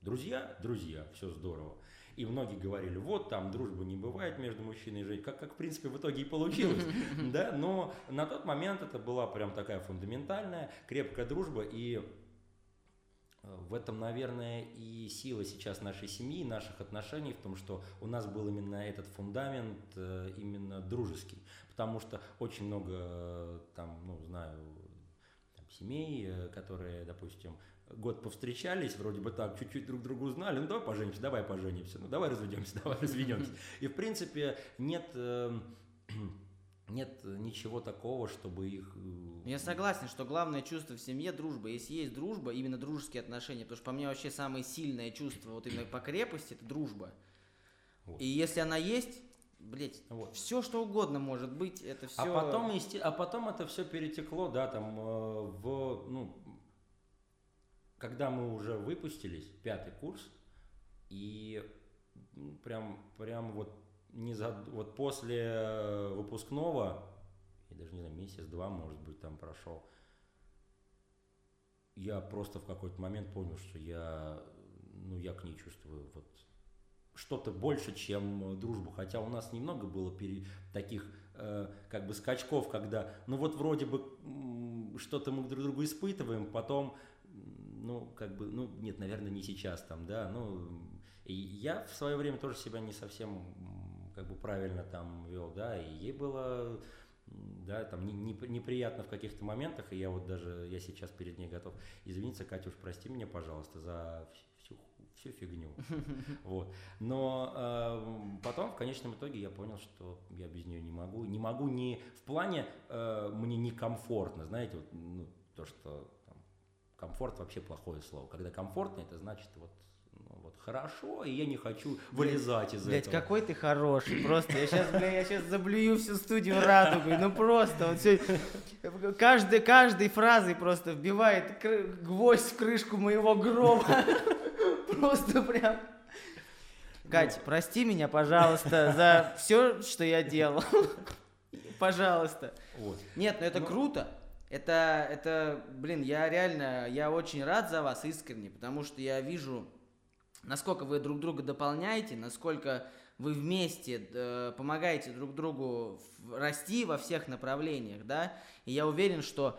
друзья, друзья, все здорово. И многие говорили, вот там дружбы не бывает между мужчиной и женщиной, как, как в принципе в итоге и получилось, да, но на тот момент это была прям такая фундаментальная, крепкая дружба, и э, в этом, наверное, и сила сейчас нашей семьи, наших отношений, в том, что у нас был именно этот фундамент, э, именно дружеский. Потому что очень много, э, там, ну, знаю, там, семей, которые, допустим, год повстречались, вроде бы так, чуть-чуть друг друга узнали, ну давай поженимся, давай поженимся, ну давай разведемся, давай разведемся. И в принципе нет, э, нет ничего такого, чтобы их... э, Я согласен, что главное чувство в семье дружба. Если есть дружба, именно дружеские отношения, потому что по мне вообще самое сильное чувство вот именно по крепости это дружба. Вот. И если она есть, блять, Вот. все что угодно может быть, это все. А потом, а потом это все перетекло, да, там э, в, ну, когда мы уже выпустились, пятый курс, и прям, прям вот не за, вот после э, выпускного, я даже не знаю, месяц-два, может быть, там прошел, я просто в какой-то момент понял, что я, ну, я к ней чувствую вот что-то больше, чем э, дружбу. Хотя у нас немного было пере- таких э, как бы скачков, когда, ну вот вроде бы что-то мы друг другу испытываем, потом, ну как бы, ну нет, наверное, не сейчас там, да, ну я в свое время тоже себя не совсем как бы правильно там вел, да, и ей было да, там не- не- неприятно в каких-то моментах, и я вот даже, я сейчас перед ней готов извиниться, Катюш, прости меня, пожалуйста, за всю, всю фигню. Вот. Но э, потом, в конечном итоге, я понял, что я без нее не могу. Не могу не в плане э, мне некомфортно, знаете, вот, ну, то, что комфорт вообще плохое слово. Когда комфортно, это значит вот, ну, вот хорошо, и я не хочу вылезать из Блять, этого. какой ты хороший, просто. Я сейчас, бля, я сейчас заблюю всю студию радугой. Ну просто, вот всё- каждой, каждой фразой просто вбивает гвоздь в крышку моего гроба. Просто прям. Кать, прости меня, пожалуйста, за все, что я делал. Пожалуйста. Вот. Нет, ну это Ну- круто. Это, это, блин, я реально, я очень рад за вас искренне, потому что я вижу, насколько вы друг друга дополняете, насколько вы вместе э, помогаете друг другу расти во всех направлениях, да, и я уверен, что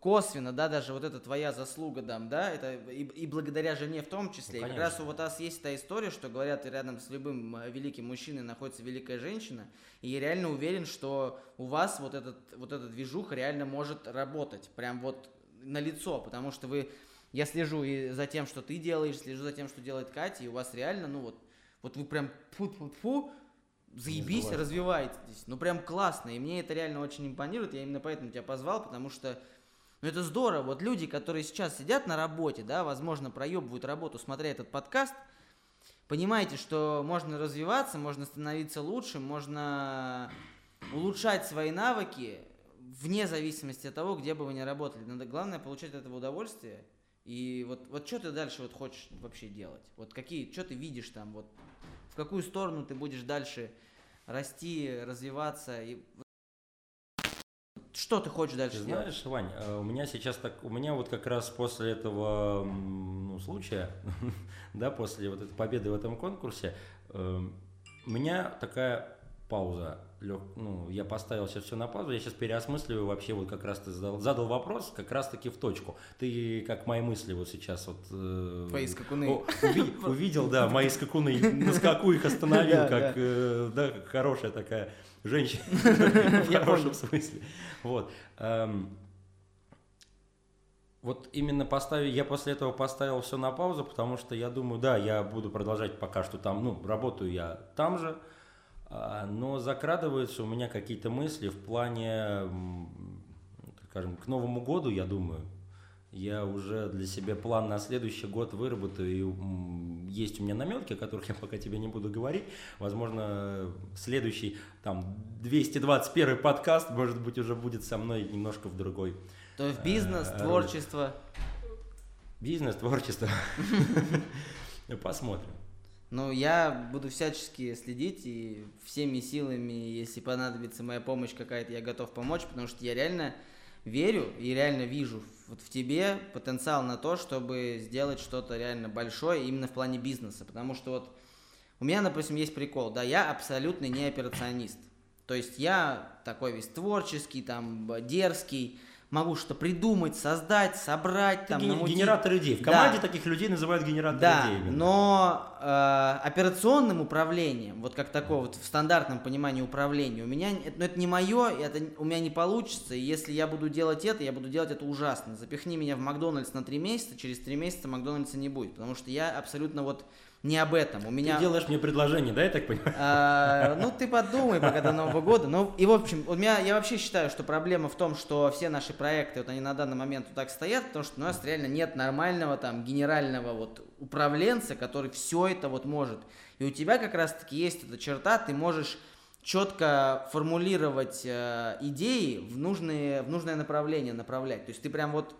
косвенно, да, даже вот это твоя заслуга, дам, да, это и, и благодаря жене в том числе. Ну, и как раз у вот вас есть та история, что говорят, рядом с любым э, великим мужчиной находится великая женщина, и я реально уверен, что у вас вот этот вот эта движуха реально может работать, прям вот на лицо, потому что вы, я слежу и за тем, что ты делаешь, слежу за тем, что делает Катя, и у вас реально, ну вот, вот вы прям фу-фу-фу, заебись, развиваетесь, ну прям классно, и мне это реально очень импонирует, я именно поэтому тебя позвал, потому что Ну это здорово. Вот люди, которые сейчас сидят на работе, да, возможно, проебывают работу, смотря этот подкаст, понимаете, что можно развиваться, можно становиться лучше, можно улучшать свои навыки вне зависимости от того, где бы вы ни работали. Надо главное получать от этого удовольствие. И вот, вот что ты дальше вот хочешь вообще делать? Вот какие, что ты видишь там, вот в какую сторону ты будешь дальше расти, развиваться? И что ты хочешь дальше Ты делать? знаешь, Вань, э, у меня сейчас так, у меня вот как раз после этого ну, случая, да, после вот этой победы в этом конкурсе, э, у меня такая пауза. ну, я поставил сейчас все на паузу, я сейчас переосмысливаю вообще, вот как раз ты задал, задал вопрос как раз таки в точку. Ты как мои мысли вот сейчас вот... э, Твои скакуны. о, уви- увидел, да, мои скакуны, на скаку их остановил, как, да. э, хорошая такая женщина, в хорошем смысле. Вот. Эм, Вот именно поставить, я после этого поставил все на паузу, потому что я думаю, да, я буду продолжать пока что там, ну, работаю я там же, а, но закрадываются у меня какие-то мысли в плане, скажем, к Новому году, я думаю, я уже для себя план на следующий год выработаю, и есть у меня наметки, о которых я пока тебе не буду говорить. Возможно, следующий, там, 221 подкаст, может быть, уже будет со мной немножко в другой То есть бизнес, Э, творчество. бизнес, творчество. Посмотрим. Ну, я буду всячески следить и всеми силами, если понадобится моя помощь какая-то, я готов помочь, потому что я реально верю и реально вижу вот в тебе потенциал на то, чтобы сделать что-то реально большое именно в плане бизнеса. Потому что вот у меня, допустим, есть прикол, да, я абсолютно не операционист. То есть я такой весь творческий, там, дерзкий, могу что придумать, создать, собрать, там, ген- намутить. генератор идей. В Да. команде таких людей называют генераторы Да, идей. именно. но э, операционным управлением, вот как такое вот в стандартном понимании управления, у меня это, ну, это не мое, это у меня не получится. И если я буду делать это, я буду делать это ужасно. Запихни меня в Макдональдс на три месяца, через три месяца Макдональдса не будет, потому что я абсолютно вот не об этом. У меня Ты делаешь мне предложение, да, я так понимаю? а, ну, ты подумай пока до Нового года. Ну, и в общем, у меня, я вообще считаю, что проблема в том, что все наши проекты, вот они на данный момент вот так стоят, потому что у нас реально нет нормального там генерального вот управленца, который все это вот может. И у тебя как раз-таки есть эта черта, ты можешь четко формулировать э, идеи в, нужные, в нужное направление направлять. То есть ты прям вот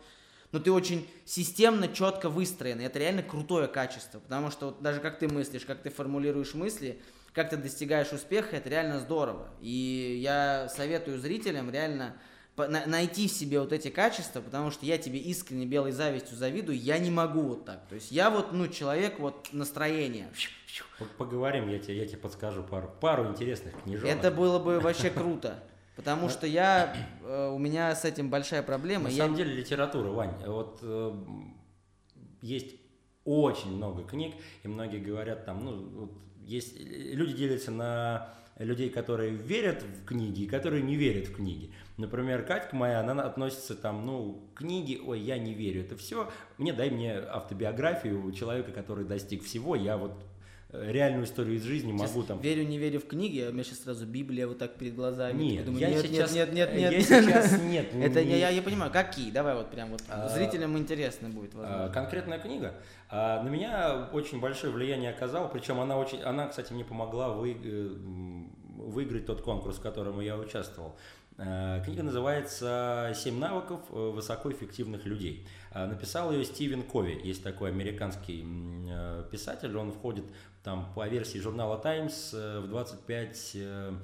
но ты очень системно, четко выстроен. И это реально крутое качество. Потому что вот даже как ты мыслишь, как ты формулируешь мысли, как ты достигаешь успеха, это реально здорово. И я советую зрителям реально найти в себе вот эти качества, потому что я тебе искренне белой завистью завидую, я не могу вот так. То есть я вот, ну, человек вот настроения. Вот поговорим, я тебе, я тебе подскажу пару, пару интересных книжок. Это было бы вообще круто. Потому что я, э, у меня с этим большая проблема. На я самом деле литература, Вань, вот э, есть очень много книг, и многие говорят там, ну, вот есть, э, люди делятся на людей, которые верят в книги и которые не верят в книги. Например, Катька моя, она относится там, ну, книги, ой, я не верю, это все, мне дай мне автобиографию человека, который достиг всего, я вот э, реальную историю из жизни Сейчас могу там Верю, не верю в книги, а у меня сейчас сразу Библия вот так перед глазами. Нет, Я думаю, я нет, сейчас, нет, нет, нет, я нет. сейчас нет. Это не- не, я, я понимаю, какие? Давай вот прям вот А, зрителям интересно будет, А, возможно. Конкретная книга на меня очень большое влияние оказала, причем она очень, она, кстати, мне помогла вы- э, выиграть тот конкурс, в котором я участвовал. А, Книга называется «Семь навыков э, высокоэффективных людей». А, Написал ее Стивен Кови, есть такой американский э, писатель, он входит там по версии журнала э, в 25 э,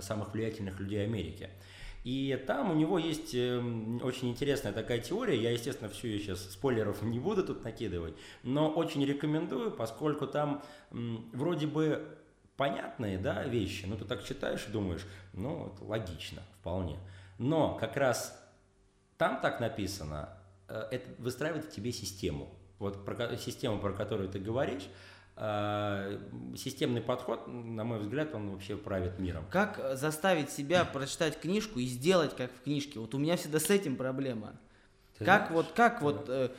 самых влиятельных людей Америки. И там у него есть очень интересная такая теория. Я, естественно, всю ее сейчас спойлеров не буду тут накидывать, но очень рекомендую, поскольку там вроде бы понятные да, вещи, но ты так читаешь и думаешь, ну, это логично вполне. Но как раз там так написано, э, это выстраивает в тебе систему. Вот про, систему, про которую ты говоришь, э, системный подход, на мой взгляд, он вообще правит миром. Как заставить себя прочитать книжку и сделать как в книжке? Вот у меня всегда с этим проблема. Ты как знаешь, вот, как ты вот, э,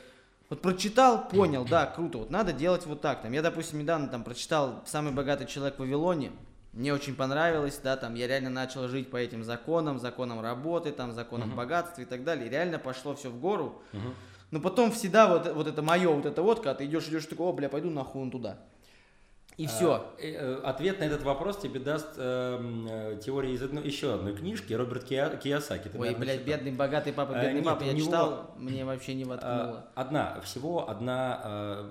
вот прочитал, понял, да, круто, вот надо делать вот так. Там, я, допустим, недавно там прочитал «Самый богатый человек в Вавилоне», мне очень понравилось, да, там, я реально начал жить по этим законам, законам работы, там, законам Мгм. богатства и так далее, и реально пошло все в гору, Мгм. но потом всегда вот, вот это мое, вот это вот, когда ты идешь, идешь, такой, о, бля, пойду нахуй туда. И все. А, э, э, Ответ на этот вопрос тебе даст эм, э, теория из одной, еще одной книжки Роберт Кия- Киясаки. Ты, Ой, наверное, блядь, читал. бедный богатый папа, А, бедный нет, папа, я него- читал, мне вообще не А, воткнуло. Одна, всего одна, э,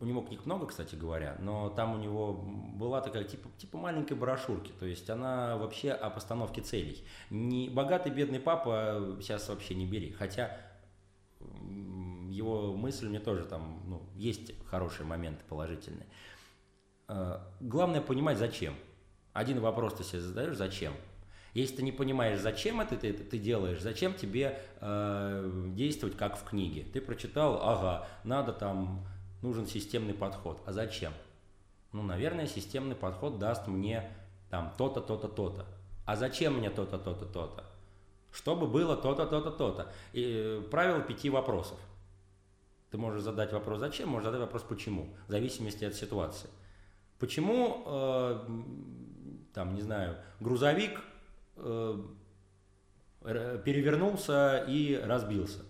у него книг много, кстати говоря, но там у него была такая типа, типа маленькой брошюрки, то есть она вообще о постановке целей. Не богатый бедный папа сейчас вообще не бери, хотя его мысль мне тоже там, ну, есть хорошие моменты положительные. Э, Главное понимать, зачем. Один вопрос ты себе задаешь, зачем. Если ты не понимаешь, зачем это ты, ты делаешь, зачем тебе э, действовать как в книге. Ты прочитал, ага, надо там, нужен системный подход. А зачем? Ну, наверное, системный подход даст мне там то-то, то-то, то-то. А зачем мне то-то, то-то, то-то? Чтобы было то-то, то-то, то-то. И э, правило пяти вопросов. Ты можешь задать вопрос «зачем?», можешь задать вопрос «почему?», в зависимости от ситуации. Почему, э, там, не знаю, грузовик э, перевернулся и разбился?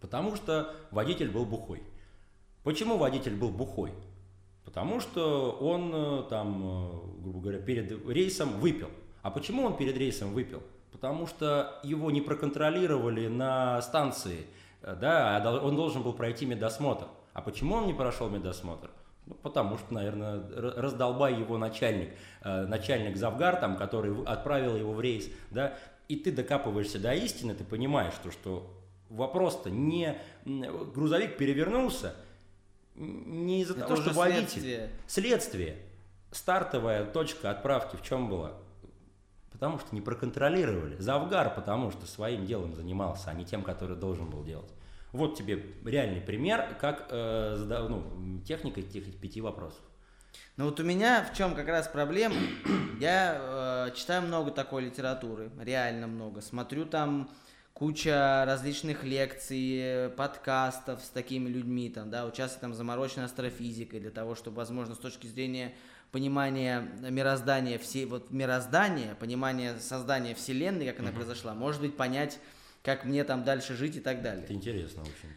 Потому что водитель был бухой. Почему водитель был бухой? Потому что он э, там, э, грубо говоря, перед рейсом выпил. А почему он перед рейсом выпил? Потому что его не проконтролировали на станции, э, да, а он должен был пройти медосмотр. А почему он не прошел медосмотр? Ну, потому что, наверное, раздолбай его начальник, э, начальник Завгар, там, который отправил его в рейс, да, и ты докапываешься до истины, ты понимаешь, что, что вопрос-то не грузовик перевернулся, не из-за того, что водитель. следствие. Следствие. Стартовая точка отправки в чем была? Потому что не проконтролировали. Завгар, потому что своим делом занимался, а не тем, который должен был делать. Вот тебе реальный пример, как э, зада- ну, техника этих пяти вопросов. Ну вот у меня в чем как раз проблема. Я э, читаю много такой литературы, реально много. Смотрю там куча различных лекций, подкастов с такими людьми, там, да, участвую там замороченной астрофизикой для того, чтобы, возможно, с точки зрения понимания мироздания, все, вот мироздания, понимания создания Вселенной, как она произошла, может быть, понять, как мне там дальше жить и так далее. Это интересно очень.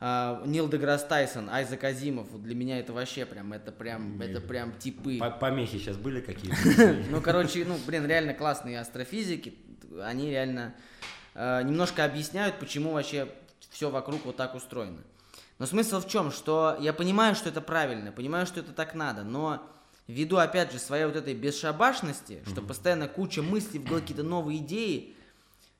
А, Нил Деграсс Тайсон, Айзек Азимов, вот для меня это вообще прям, это прям, это прям типы. По- Помехи сейчас были какие-то? Ну, короче, ну, блин, реально классные астрофизики, они реально э, немножко объясняют, почему вообще все вокруг вот так устроено. Но смысл в чем, что я понимаю, что это правильно, понимаю, что это так надо, но ввиду, опять же, своей вот этой бесшабашности, что постоянно куча мыслей, в голове какие-то новые идеи,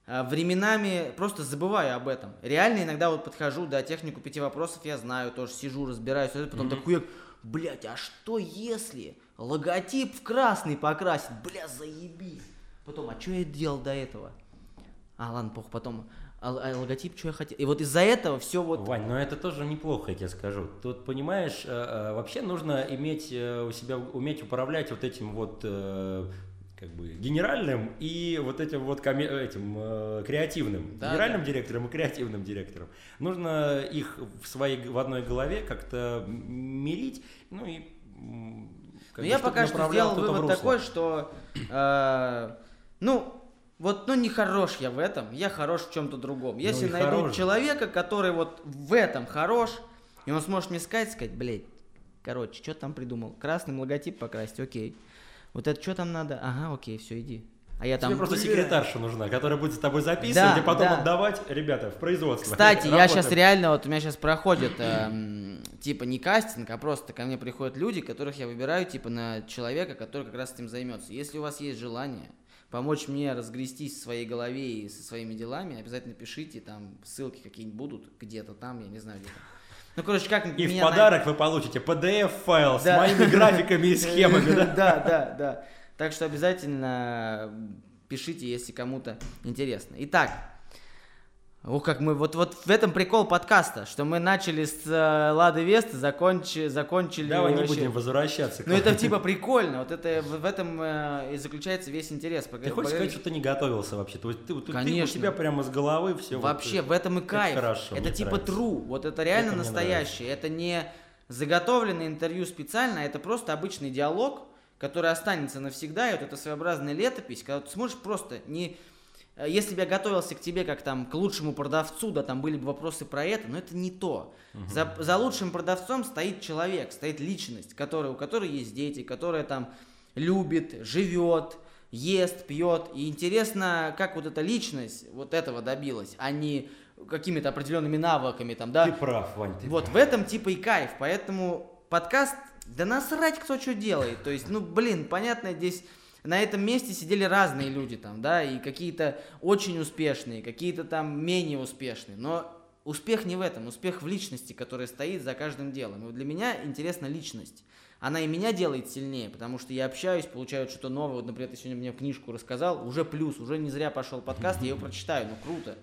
временами просто забываю об этом. Реально иногда вот подхожу, да, технику пяти вопросов я знаю, тоже сижу, разбираюсь, это потом такой, блять, а что если логотип в красный покрасить? Бля, заебись. Потом, а что я делал до этого? А, ладно, похуй, потом, а, а логотип, что я хотел? И вот из-за этого все вот... Вань, но это тоже неплохо, я тебе скажу. Тут, понимаешь, э, э, вообще нужно иметь э, у себя, уметь управлять вот этим вот как бы генеральным и вот этим вот коме- этим э, креативным. Да, генеральным да. директором и креативным директором. Нужно их в своей в одной голове как-то мирить, ну и как Ну, бы, я пока что сделал вывод такой, что, э, ну, вот, ну, не хорош я в этом, я хорош в чем-то другом. Если и найду хорош. человека, который вот в этом хорош, и он сможет мне сказать, сказать, блядь, короче, что там придумал? Красным логотип покрасить, окей. Вот это что там надо? Ага, окей, все, иди. А я там... Тебе просто секретарша нужна, которая будет с тобой записывать Да, и потом да. отдавать, ребята, в производство. Кстати, я сейчас реально, вот у меня сейчас проходит, эм, типа, не кастинг, а просто ко мне приходят люди, которых я выбираю, типа, на человека, который как раз этим займется. Если у вас есть желание помочь мне разгрестись в своей голове и со своими делами, обязательно пишите, там ссылки какие-нибудь будут, где-то там, я не знаю, где-то. Ну, короче, как И в подарок вы получите PDF-файл с Да. моими графиками и схемами. да? Да, да, да. Так что обязательно пишите, если кому-то интересно. Итак, Ух, как мы, вот, вот в этом прикол подкаста, что мы начали с э, Лады Весты, закончи, закончили... Давай не вообще- будем возвращаться. Ну это типа прикольно, вот это в, в этом э, и заключается весь интерес. Ты хочешь сказать, что ты не готовился вообще? Ты, вот ты- Конечно. у тебя прямо с головы все. Вообще, в этом и кайф. хорошо, это типа нравится. true. Вот это реально Это настоящее. Это не заготовленное интервью специально, а это просто обычный диалог, которая останется навсегда, и вот эта своеобразная летопись, когда ты сможешь просто не... э, Если бы я готовился к тебе как там к лучшему продавцу, да, там были бы вопросы про это, но это не то. За, за лучшим продавцом стоит человек, стоит личность, которая, у которой есть дети, которая там любит, живет, ест, пьет. И интересно, как вот эта личность вот этого добилась, а не какими-то определенными навыками там, да. Ты прав, Вань, ты Вот прав. в этом типа и кайф, поэтому подкаст, да насрать кто что делает, то есть, ну, блин, понятно, здесь на этом месте сидели разные люди там, да, и какие-то очень успешные, какие-то там менее успешные, но успех не в этом, успех в личности, которая стоит за каждым делом. И для меня интересна личность. Она и меня делает сильнее, потому что я общаюсь, получаю что-то новое. Вот, например, ты сегодня мне книжку рассказал, уже плюс, уже не зря пошел подкаст, я его прочитаю, ну круто.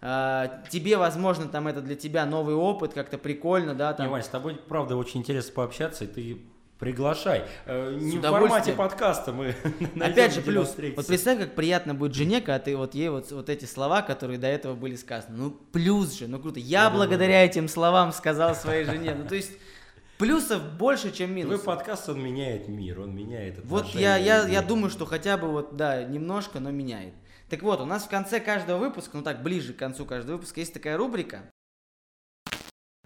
А, тебе, возможно, там это для тебя новый опыт, как-то прикольно, да, Не, там. Вань, с тобой, правда, очень интересно пообщаться, и ты приглашай. Э, Не в формате подкаста мы Опять же, плюс, встретиться. вот представь, как приятно будет жене, когда ты вот ей вот, вот эти слова, которые до этого были сказаны. Ну, плюс же, ну круто. Я Да-да-да. благодаря этим словам сказал своей жене. Ну, то есть, плюсов больше, чем Твой минусов. подкаст, он меняет мир, он меняет Вот я, я, я думаю, что хотя бы вот, да, немножко, но меняет. Так вот, у нас в конце каждого выпуска, ну так, ближе к концу каждого выпуска, есть такая рубрика.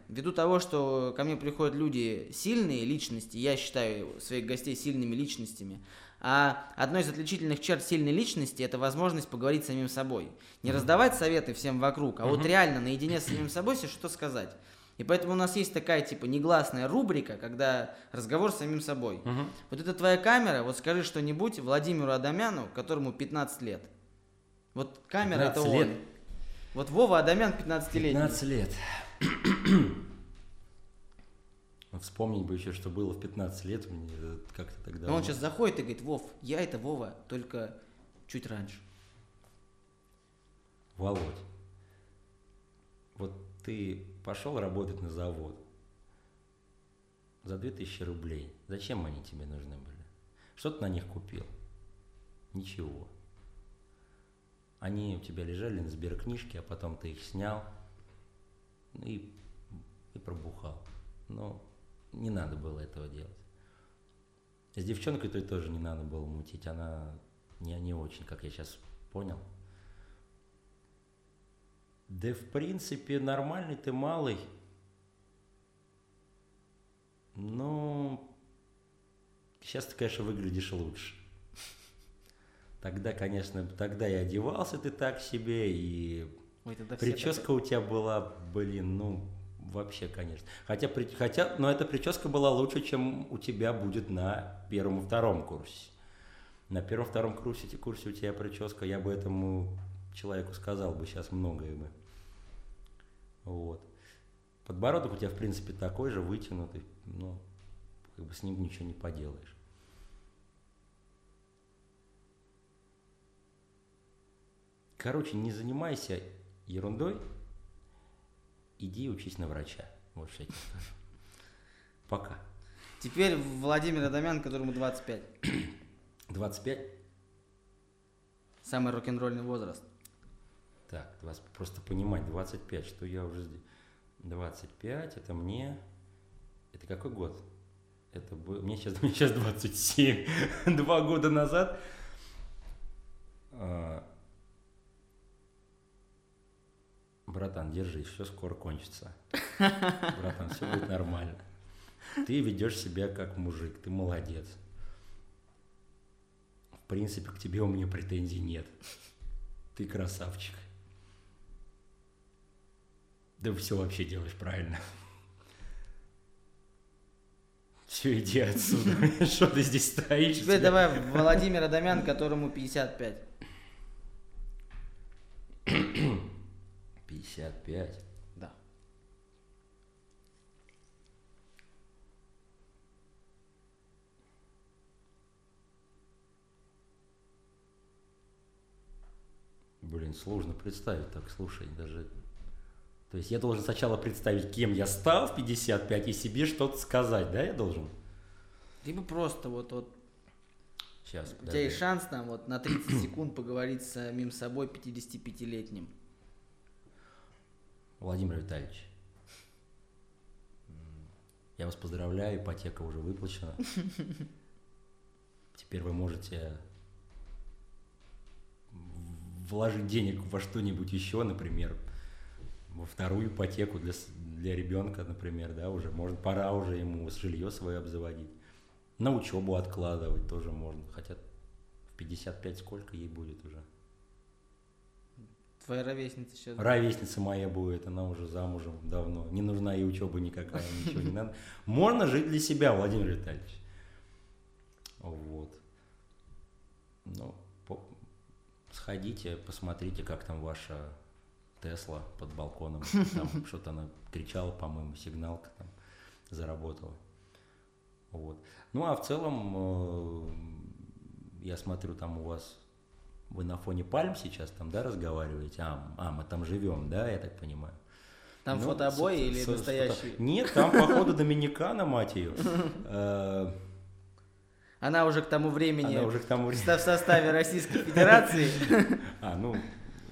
Ввиду того, что ко мне приходят люди сильные личности, я считаю своих гостей сильными личностями, а одной из отличительных черт сильной личности это возможность поговорить с самим собой. Не раздавать советы всем вокруг, а вот Мгм. реально наедине с самим собой себе что сказать. И поэтому у нас есть такая типа негласная рубрика, когда разговор с самим собой. Мгм. Вот это твоя камера, вот скажи что-нибудь Владимиру Адамяну, которому 15 лет. Вот камера это 15 он. лет? Вот Вова Адамян 15-летний. 15 лет. Ну, Вспомнить бы еще, что было в 15 лет, мне как-то тогда... Но он сейчас заходит и говорит, Вов, я это Вова, только чуть раньше. Володь, вот ты пошел работать на завод за 2000 рублей. Зачем они тебе нужны были? Что ты на них купил? Ничего. Они у тебя лежали на сберкнижке, а потом ты их снял и, и пробухал. Но не надо было этого делать. С девчонкой той тоже не надо было мутить. Она не, не очень, как я сейчас понял. Да, в принципе, нормальный ты малый. Но сейчас ты, конечно, выглядишь лучше. Тогда, конечно, тогда и одевался ты так себе, и Ой, тогда прическа у тебя была, блин, ну, вообще, конечно. Хотя, при- хотя, но эта прическа была лучше, чем у тебя будет на первом и втором курсе. На первом-втором курсе, курсе у тебя прическа, я бы этому человеку сказал бы сейчас многое бы. Вот. Подбородок у тебя, в принципе, такой же, вытянутый, но как бы с ним ничего не поделаешь. Короче, не занимайся ерундой, иди учись на врача. Вот что я тебе скажу. Пока. Теперь Владимир Адамян, которому 25. 25? Самый рок-н-ролльный возраст. Так, просто понимать, 25, что я уже... сде- 25, это мне... Это какой год? Это был... Мне сейчас, мне сейчас 27. Два года назад... Братан, держись, все скоро кончится. Братан, все будет нормально. Ты ведешь себя как мужик, ты молодец. В принципе, к тебе у меня претензий нет. Ты красавчик. Да все вообще делаешь правильно. Все, иди отсюда. Что ты здесь стоишь? Теперь давай Владимир Адамян, которому 55. 55. Да. Блин, сложно представить так, слушай, даже... То есть я должен сначала представить, кем я стал в 55 и себе что-то сказать, да, я должен? Либо просто вот, вот Сейчас, у тебя есть шанс там вот на 30 секунд поговорить с самим собой 55-летним. Владимир Витальевич, я вас поздравляю, ипотека уже выплачена. теперь вы можете вложить денег во что-нибудь еще, например, во вторую ипотеку для, для ребенка, например, да, уже можно, пора уже ему жилье свое обзаводить. На учебу откладывать тоже можно, хотя в 55 сколько ей будет уже. Твоя ровесница сейчас. Ровесница моя будет, она уже замужем давно. Не нужна ей учеба никакая, ничего не надо. Можно жить для себя, Владимир Витальевич. Вот. Ну, сходите, посмотрите, как там ваша Тесла под балконом. Там что-то она кричала, по-моему, сигналка там заработала. Вот. Ну а в целом, э, я смотрю, там у вас вы на фоне пальм сейчас там, да, разговариваете? А, а мы там живем, да, я так понимаю. Там ну, фотообои или с, настоящие? Фото... Нет, там, походу, Доминикана, мать ее. Э, Она уже к тому времени уже к тому в составе Российской Федерации. А, ну,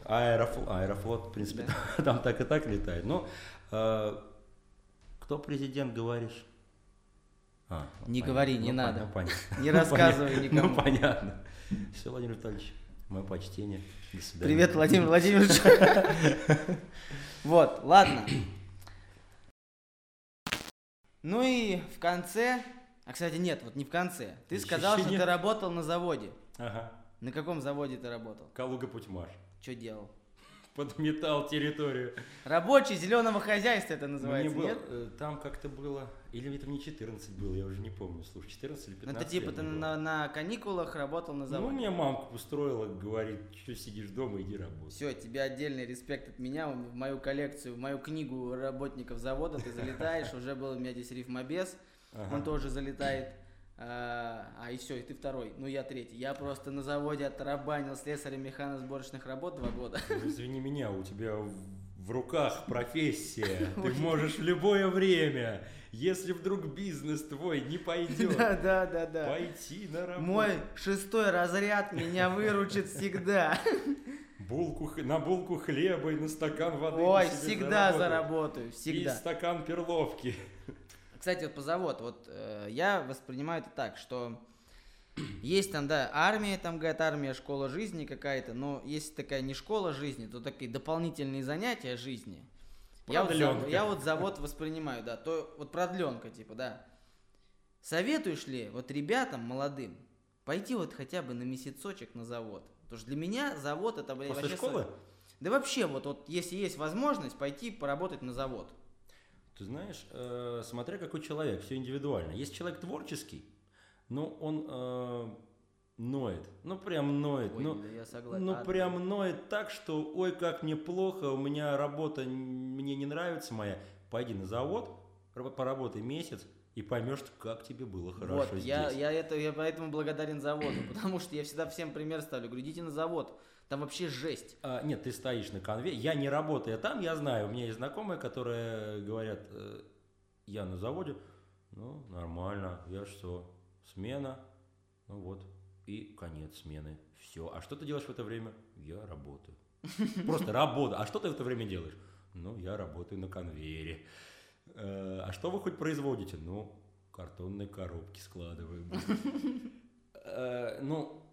аэрофлот, аэрофлот в принципе, там так и так летает. Но э, кто президент, говоришь? А, ну, не понятно. говори, не ну, надо. Ну, понятно. Не рассказывай ну, никому. Ну, понятно. Все, Владимир Витальевич. Мое почтение. До свидания. Привет, Владимир Владимирович. Вот, ладно. Ну и в конце, а кстати нет, вот не в конце. Ты сказал, что ты работал на заводе. Ага. На каком заводе ты работал? Калуга Путьмаш. Что делал? подметал территорию. Рабочий зеленого хозяйства это называется, Мне нет? Было, там как-то было, или это не 14 было, я уже не помню, слушай, 14 или 15 Ну, это типа ты на, на каникулах работал на заводе? Ну, мне мамка устроила, говорит, что сидишь дома, иди работай. Все, тебе отдельный респект от меня, в мою коллекцию, в мою книгу работников завода ты залетаешь, уже был у меня здесь рифмобес, он тоже залетает. А, а, и все, и ты второй. Ну, я третий. Я просто на заводе отрабанил слесарем механосборочных работ два года. Ну, извини меня, у тебя в руках профессия. Ты можешь в любое время, если вдруг бизнес твой не пойдет, да, да, да, да. пойти на работу. Мой шестой разряд меня выручит всегда. Булку, на булку хлеба и на стакан воды. Ой, всегда заработаю, всегда. И стакан перловки. Кстати, вот по заводу, вот э, я воспринимаю это так, что есть там, да, армия, там, говорят, армия, школа жизни какая-то, но если такая не школа жизни, то такие дополнительные занятия жизни. Я вот, я вот завод воспринимаю, да, то вот продленка, типа, да. Советуешь ли вот ребятам молодым пойти вот хотя бы на месяцочек на завод? Потому что для меня завод это, блядь, После вообще... школы? Да вообще, вот, вот если есть возможность пойти поработать на завод. Ты знаешь, э, смотря какой человек, все индивидуально. Есть человек творческий, но он э, ноет, ну прям ноет, ой, ну, да я согласен. ну прям ноет так, что ой, как мне плохо, у меня работа мне не нравится моя. Пойди на завод, поработай месяц, и поймешь, как тебе было хорошо вот, здесь. Я, я, это, я поэтому благодарен заводу, потому что я всегда всем пример ставлю. Говорю, идите на завод, там вообще жесть. А, нет, ты стоишь на конве. Я не работаю там, я знаю. У меня есть знакомые, которые говорят, э, я на заводе. Ну, нормально. Я что, смена? Ну вот. И конец смены. Все. А что ты делаешь в это время? Я работаю. Просто работа. А что ты в это время делаешь? Ну, я работаю на конвейере. Э, а что вы хоть производите? Ну, картонные коробки складываем. Э, ну,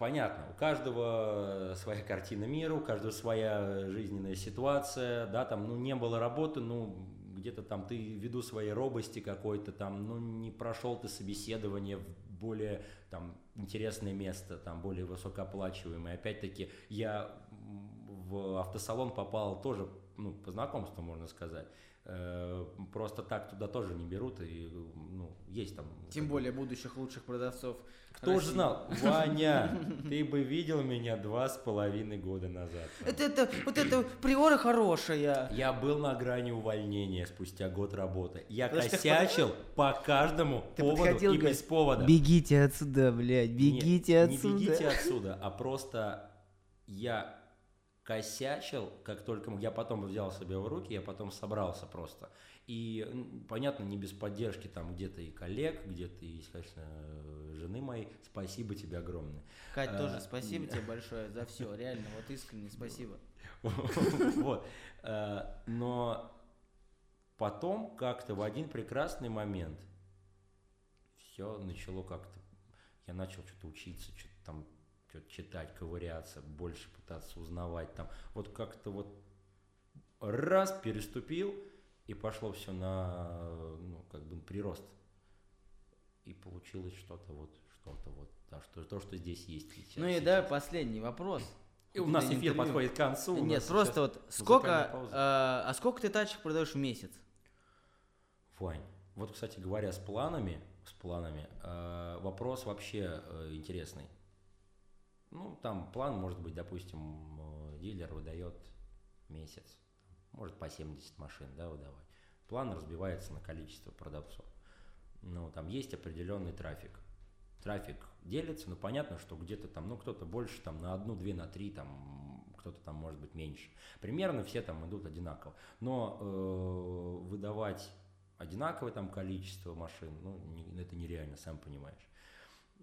Понятно, у каждого своя картина мира, у каждого своя жизненная ситуация, да, там, ну, не было работы, ну, где-то там ты ввиду своей робости какой-то там, ну, не прошел ты собеседование в более там интересное место, там, более высокооплачиваемое. Опять-таки, я в автосалон попал тоже, ну, по знакомству, можно сказать. Э, просто так туда тоже не берут, и, ну, есть там... Тем более будущих лучших продавцов кто же знал? Ваня, ты бы видел меня два с половиной года назад. Это, это, вот это приора хорошая. Я был на грани увольнения спустя год работы. Я Потому косячил по каждому ты поводу и без повода. Бегите отсюда, блядь, бегите Нет, отсюда. Не бегите отсюда, а просто я косячил, как только я потом взял себя в руки, я потом собрался просто. И, понятно, не без поддержки там где-то и коллег, где-то и, конечно, жены моей. Спасибо тебе огромное. Кать, тоже а, спасибо тебе большое за все, реально, вот искренне спасибо. Вот. А, но потом как-то в один прекрасный момент все начало как-то я начал что-то учиться, что-то там читать, ковыряться, больше пытаться узнавать там. Вот как-то вот раз переступил, и пошло все на, ну, как бы прирост. И получилось что-то вот, что-то вот, да, что, то, что здесь есть сейчас. Ну и да, последний вопрос. И у нас эфир подходит к концу. Нет, просто вот сколько, э, а сколько ты тачек продаешь в месяц? Вань, вот, кстати говоря, с планами, с планами, э, вопрос вообще э, интересный. Ну, там план может быть, допустим, дилер выдает месяц, может по 70 машин, да, выдавать. План разбивается на количество продавцов. Ну, там есть определенный трафик. Трафик делится, но понятно, что где-то там, ну, кто-то больше, там, на одну, две, на три, там, кто-то там может быть меньше. Примерно все там идут одинаково. Но э, выдавать одинаковое там количество машин, ну, не, это нереально, сам понимаешь.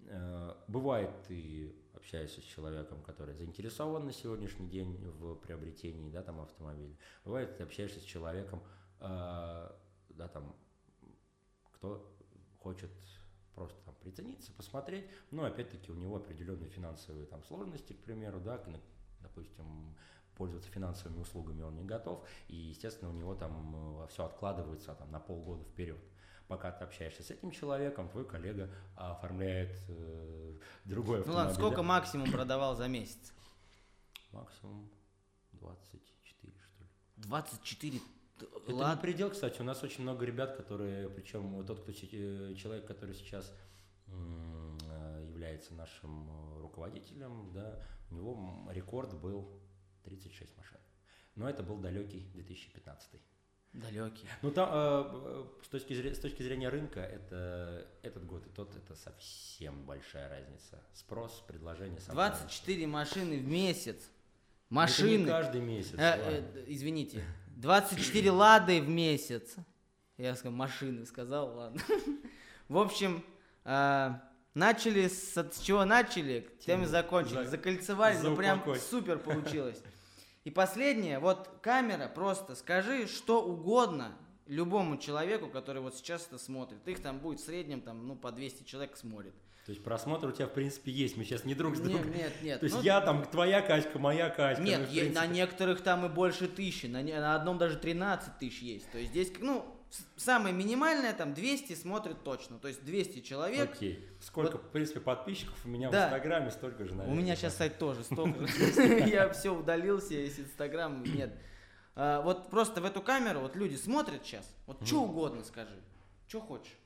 Э, бывает, ты общаешься с человеком, который заинтересован на сегодняшний день в приобретении, да, там, автомобиля. Бывает, ты общаешься с человеком, э, да, там, кто хочет просто там прицениться, посмотреть, но опять-таки у него определенные финансовые там сложности, к примеру, да, допустим, пользоваться финансовыми услугами он не готов, и, естественно, у него там э, все откладывается там, на полгода вперед. Пока ты общаешься с этим человеком, твой коллега оформляет э, другой автомобиль. Ну ладно, сколько максимум продавал за месяц? Максимум 24, что ли. 24 это Ладно. не предел, кстати. У нас очень много ребят, которые, причем тот, кто э, человек, который сейчас э, является нашим э, руководителем, да, у него рекорд был 36 машин. Но это был далекий 2015. Далекий. Ну там э, с, точки зрения, с точки зрения рынка это этот год и тот это совсем большая разница. Спрос, предложение. 24 разница. машины в месяц. Машины. Это не каждый месяц. Э, э, извините. 24 лады в месяц. Я сказал, машины сказал, ладно. В общем, э, начали с, с чего начали, тем и закончили. За, Закольцевали, ну прям супер получилось. И последнее, вот камера, просто скажи что угодно любому человеку, который вот сейчас это смотрит. Их там будет в среднем, там, ну, по 200 человек смотрит. То есть просмотр у тебя, в принципе, есть. Мы сейчас не друг с другом. Нет, нет, нет. То есть ну, я там, твоя качка, моя качка. Нет, ну, принципе... на некоторых там и больше тысячи. На, на одном даже 13 тысяч есть. То есть здесь, ну, самое минимальное, там, 200 смотрит точно. То есть 200 человек. Окей. Сколько, вот, в принципе, подписчиков у меня да. в Инстаграме, столько же, наверное. У меня сейчас сайт тоже столько. Я все удалился из Инстаграма. Нет. А, вот просто в эту камеру вот люди смотрят сейчас. Вот что угодно скажи. Что хочешь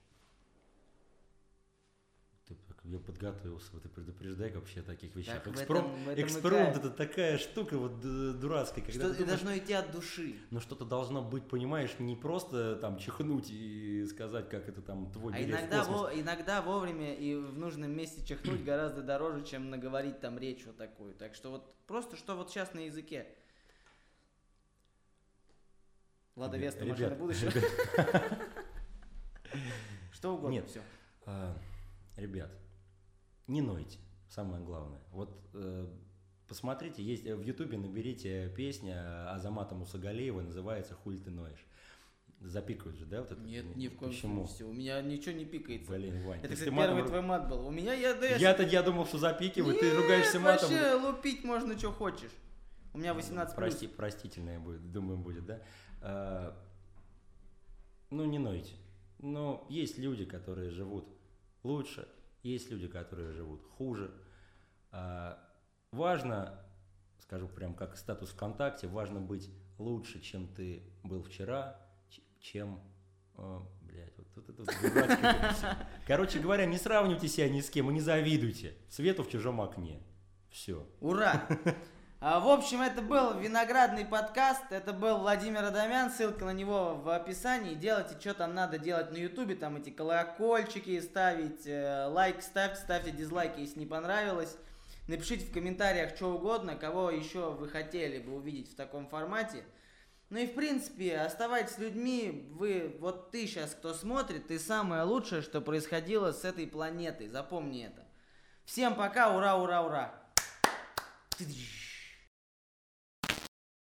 я подготовился, вот и предупреждай вообще о таких вещах. Так, Экспром, в этом, этом экспромт это такая штука вот дурацкая. Когда что ты думаешь, должно идти от души. Но что-то должно быть, понимаешь, не просто там чихнуть и сказать, как это там твой А иногда, во, иногда вовремя и в нужном месте чихнуть гораздо дороже, чем наговорить там речь вот такую. Так что вот просто что вот сейчас на языке. Лада Веста, машина будущего. Что угодно, Нет, все. А, ребят, не нойте, самое главное. Вот э, посмотрите, есть в Ютубе наберите песня Азамата Мусагалеева, называется «Хуль ты ноешь». Запикают же, да, вот это? Нет, ни в коем Почему? случае. У меня ничего не пикается. Блин, Вань. Это, кстати, первый твой мат был. У меня я... Да, Я-то я думал, что запикивают, ты ругаешься матом. вообще лупить можно, что хочешь. У меня 18 Прости, Простительное будет, думаем, будет, да? А, ну, не нойте. Но есть люди, которые живут лучше, есть люди, которые живут хуже. А, важно, скажу прям как статус ВКонтакте, важно быть лучше, чем ты был вчера, чем... О, блядь, вот, вот это вот Короче говоря, не сравнивайте себя ни с кем и не завидуйте. Свету в чужом окне. Все. Ура! А, в общем, это был виноградный подкаст. Это был Владимир Адамян. Ссылка на него в описании. Делайте, что там надо делать на ютубе. Там эти колокольчики ставить. Э, лайк ставьте, ставьте дизлайки, если не понравилось. Напишите в комментариях что угодно, кого еще вы хотели бы увидеть в таком формате. Ну и в принципе, оставайтесь людьми. Вы, вот ты сейчас, кто смотрит, ты самое лучшее, что происходило с этой планетой. Запомни это. Всем пока, ура, ура, ура.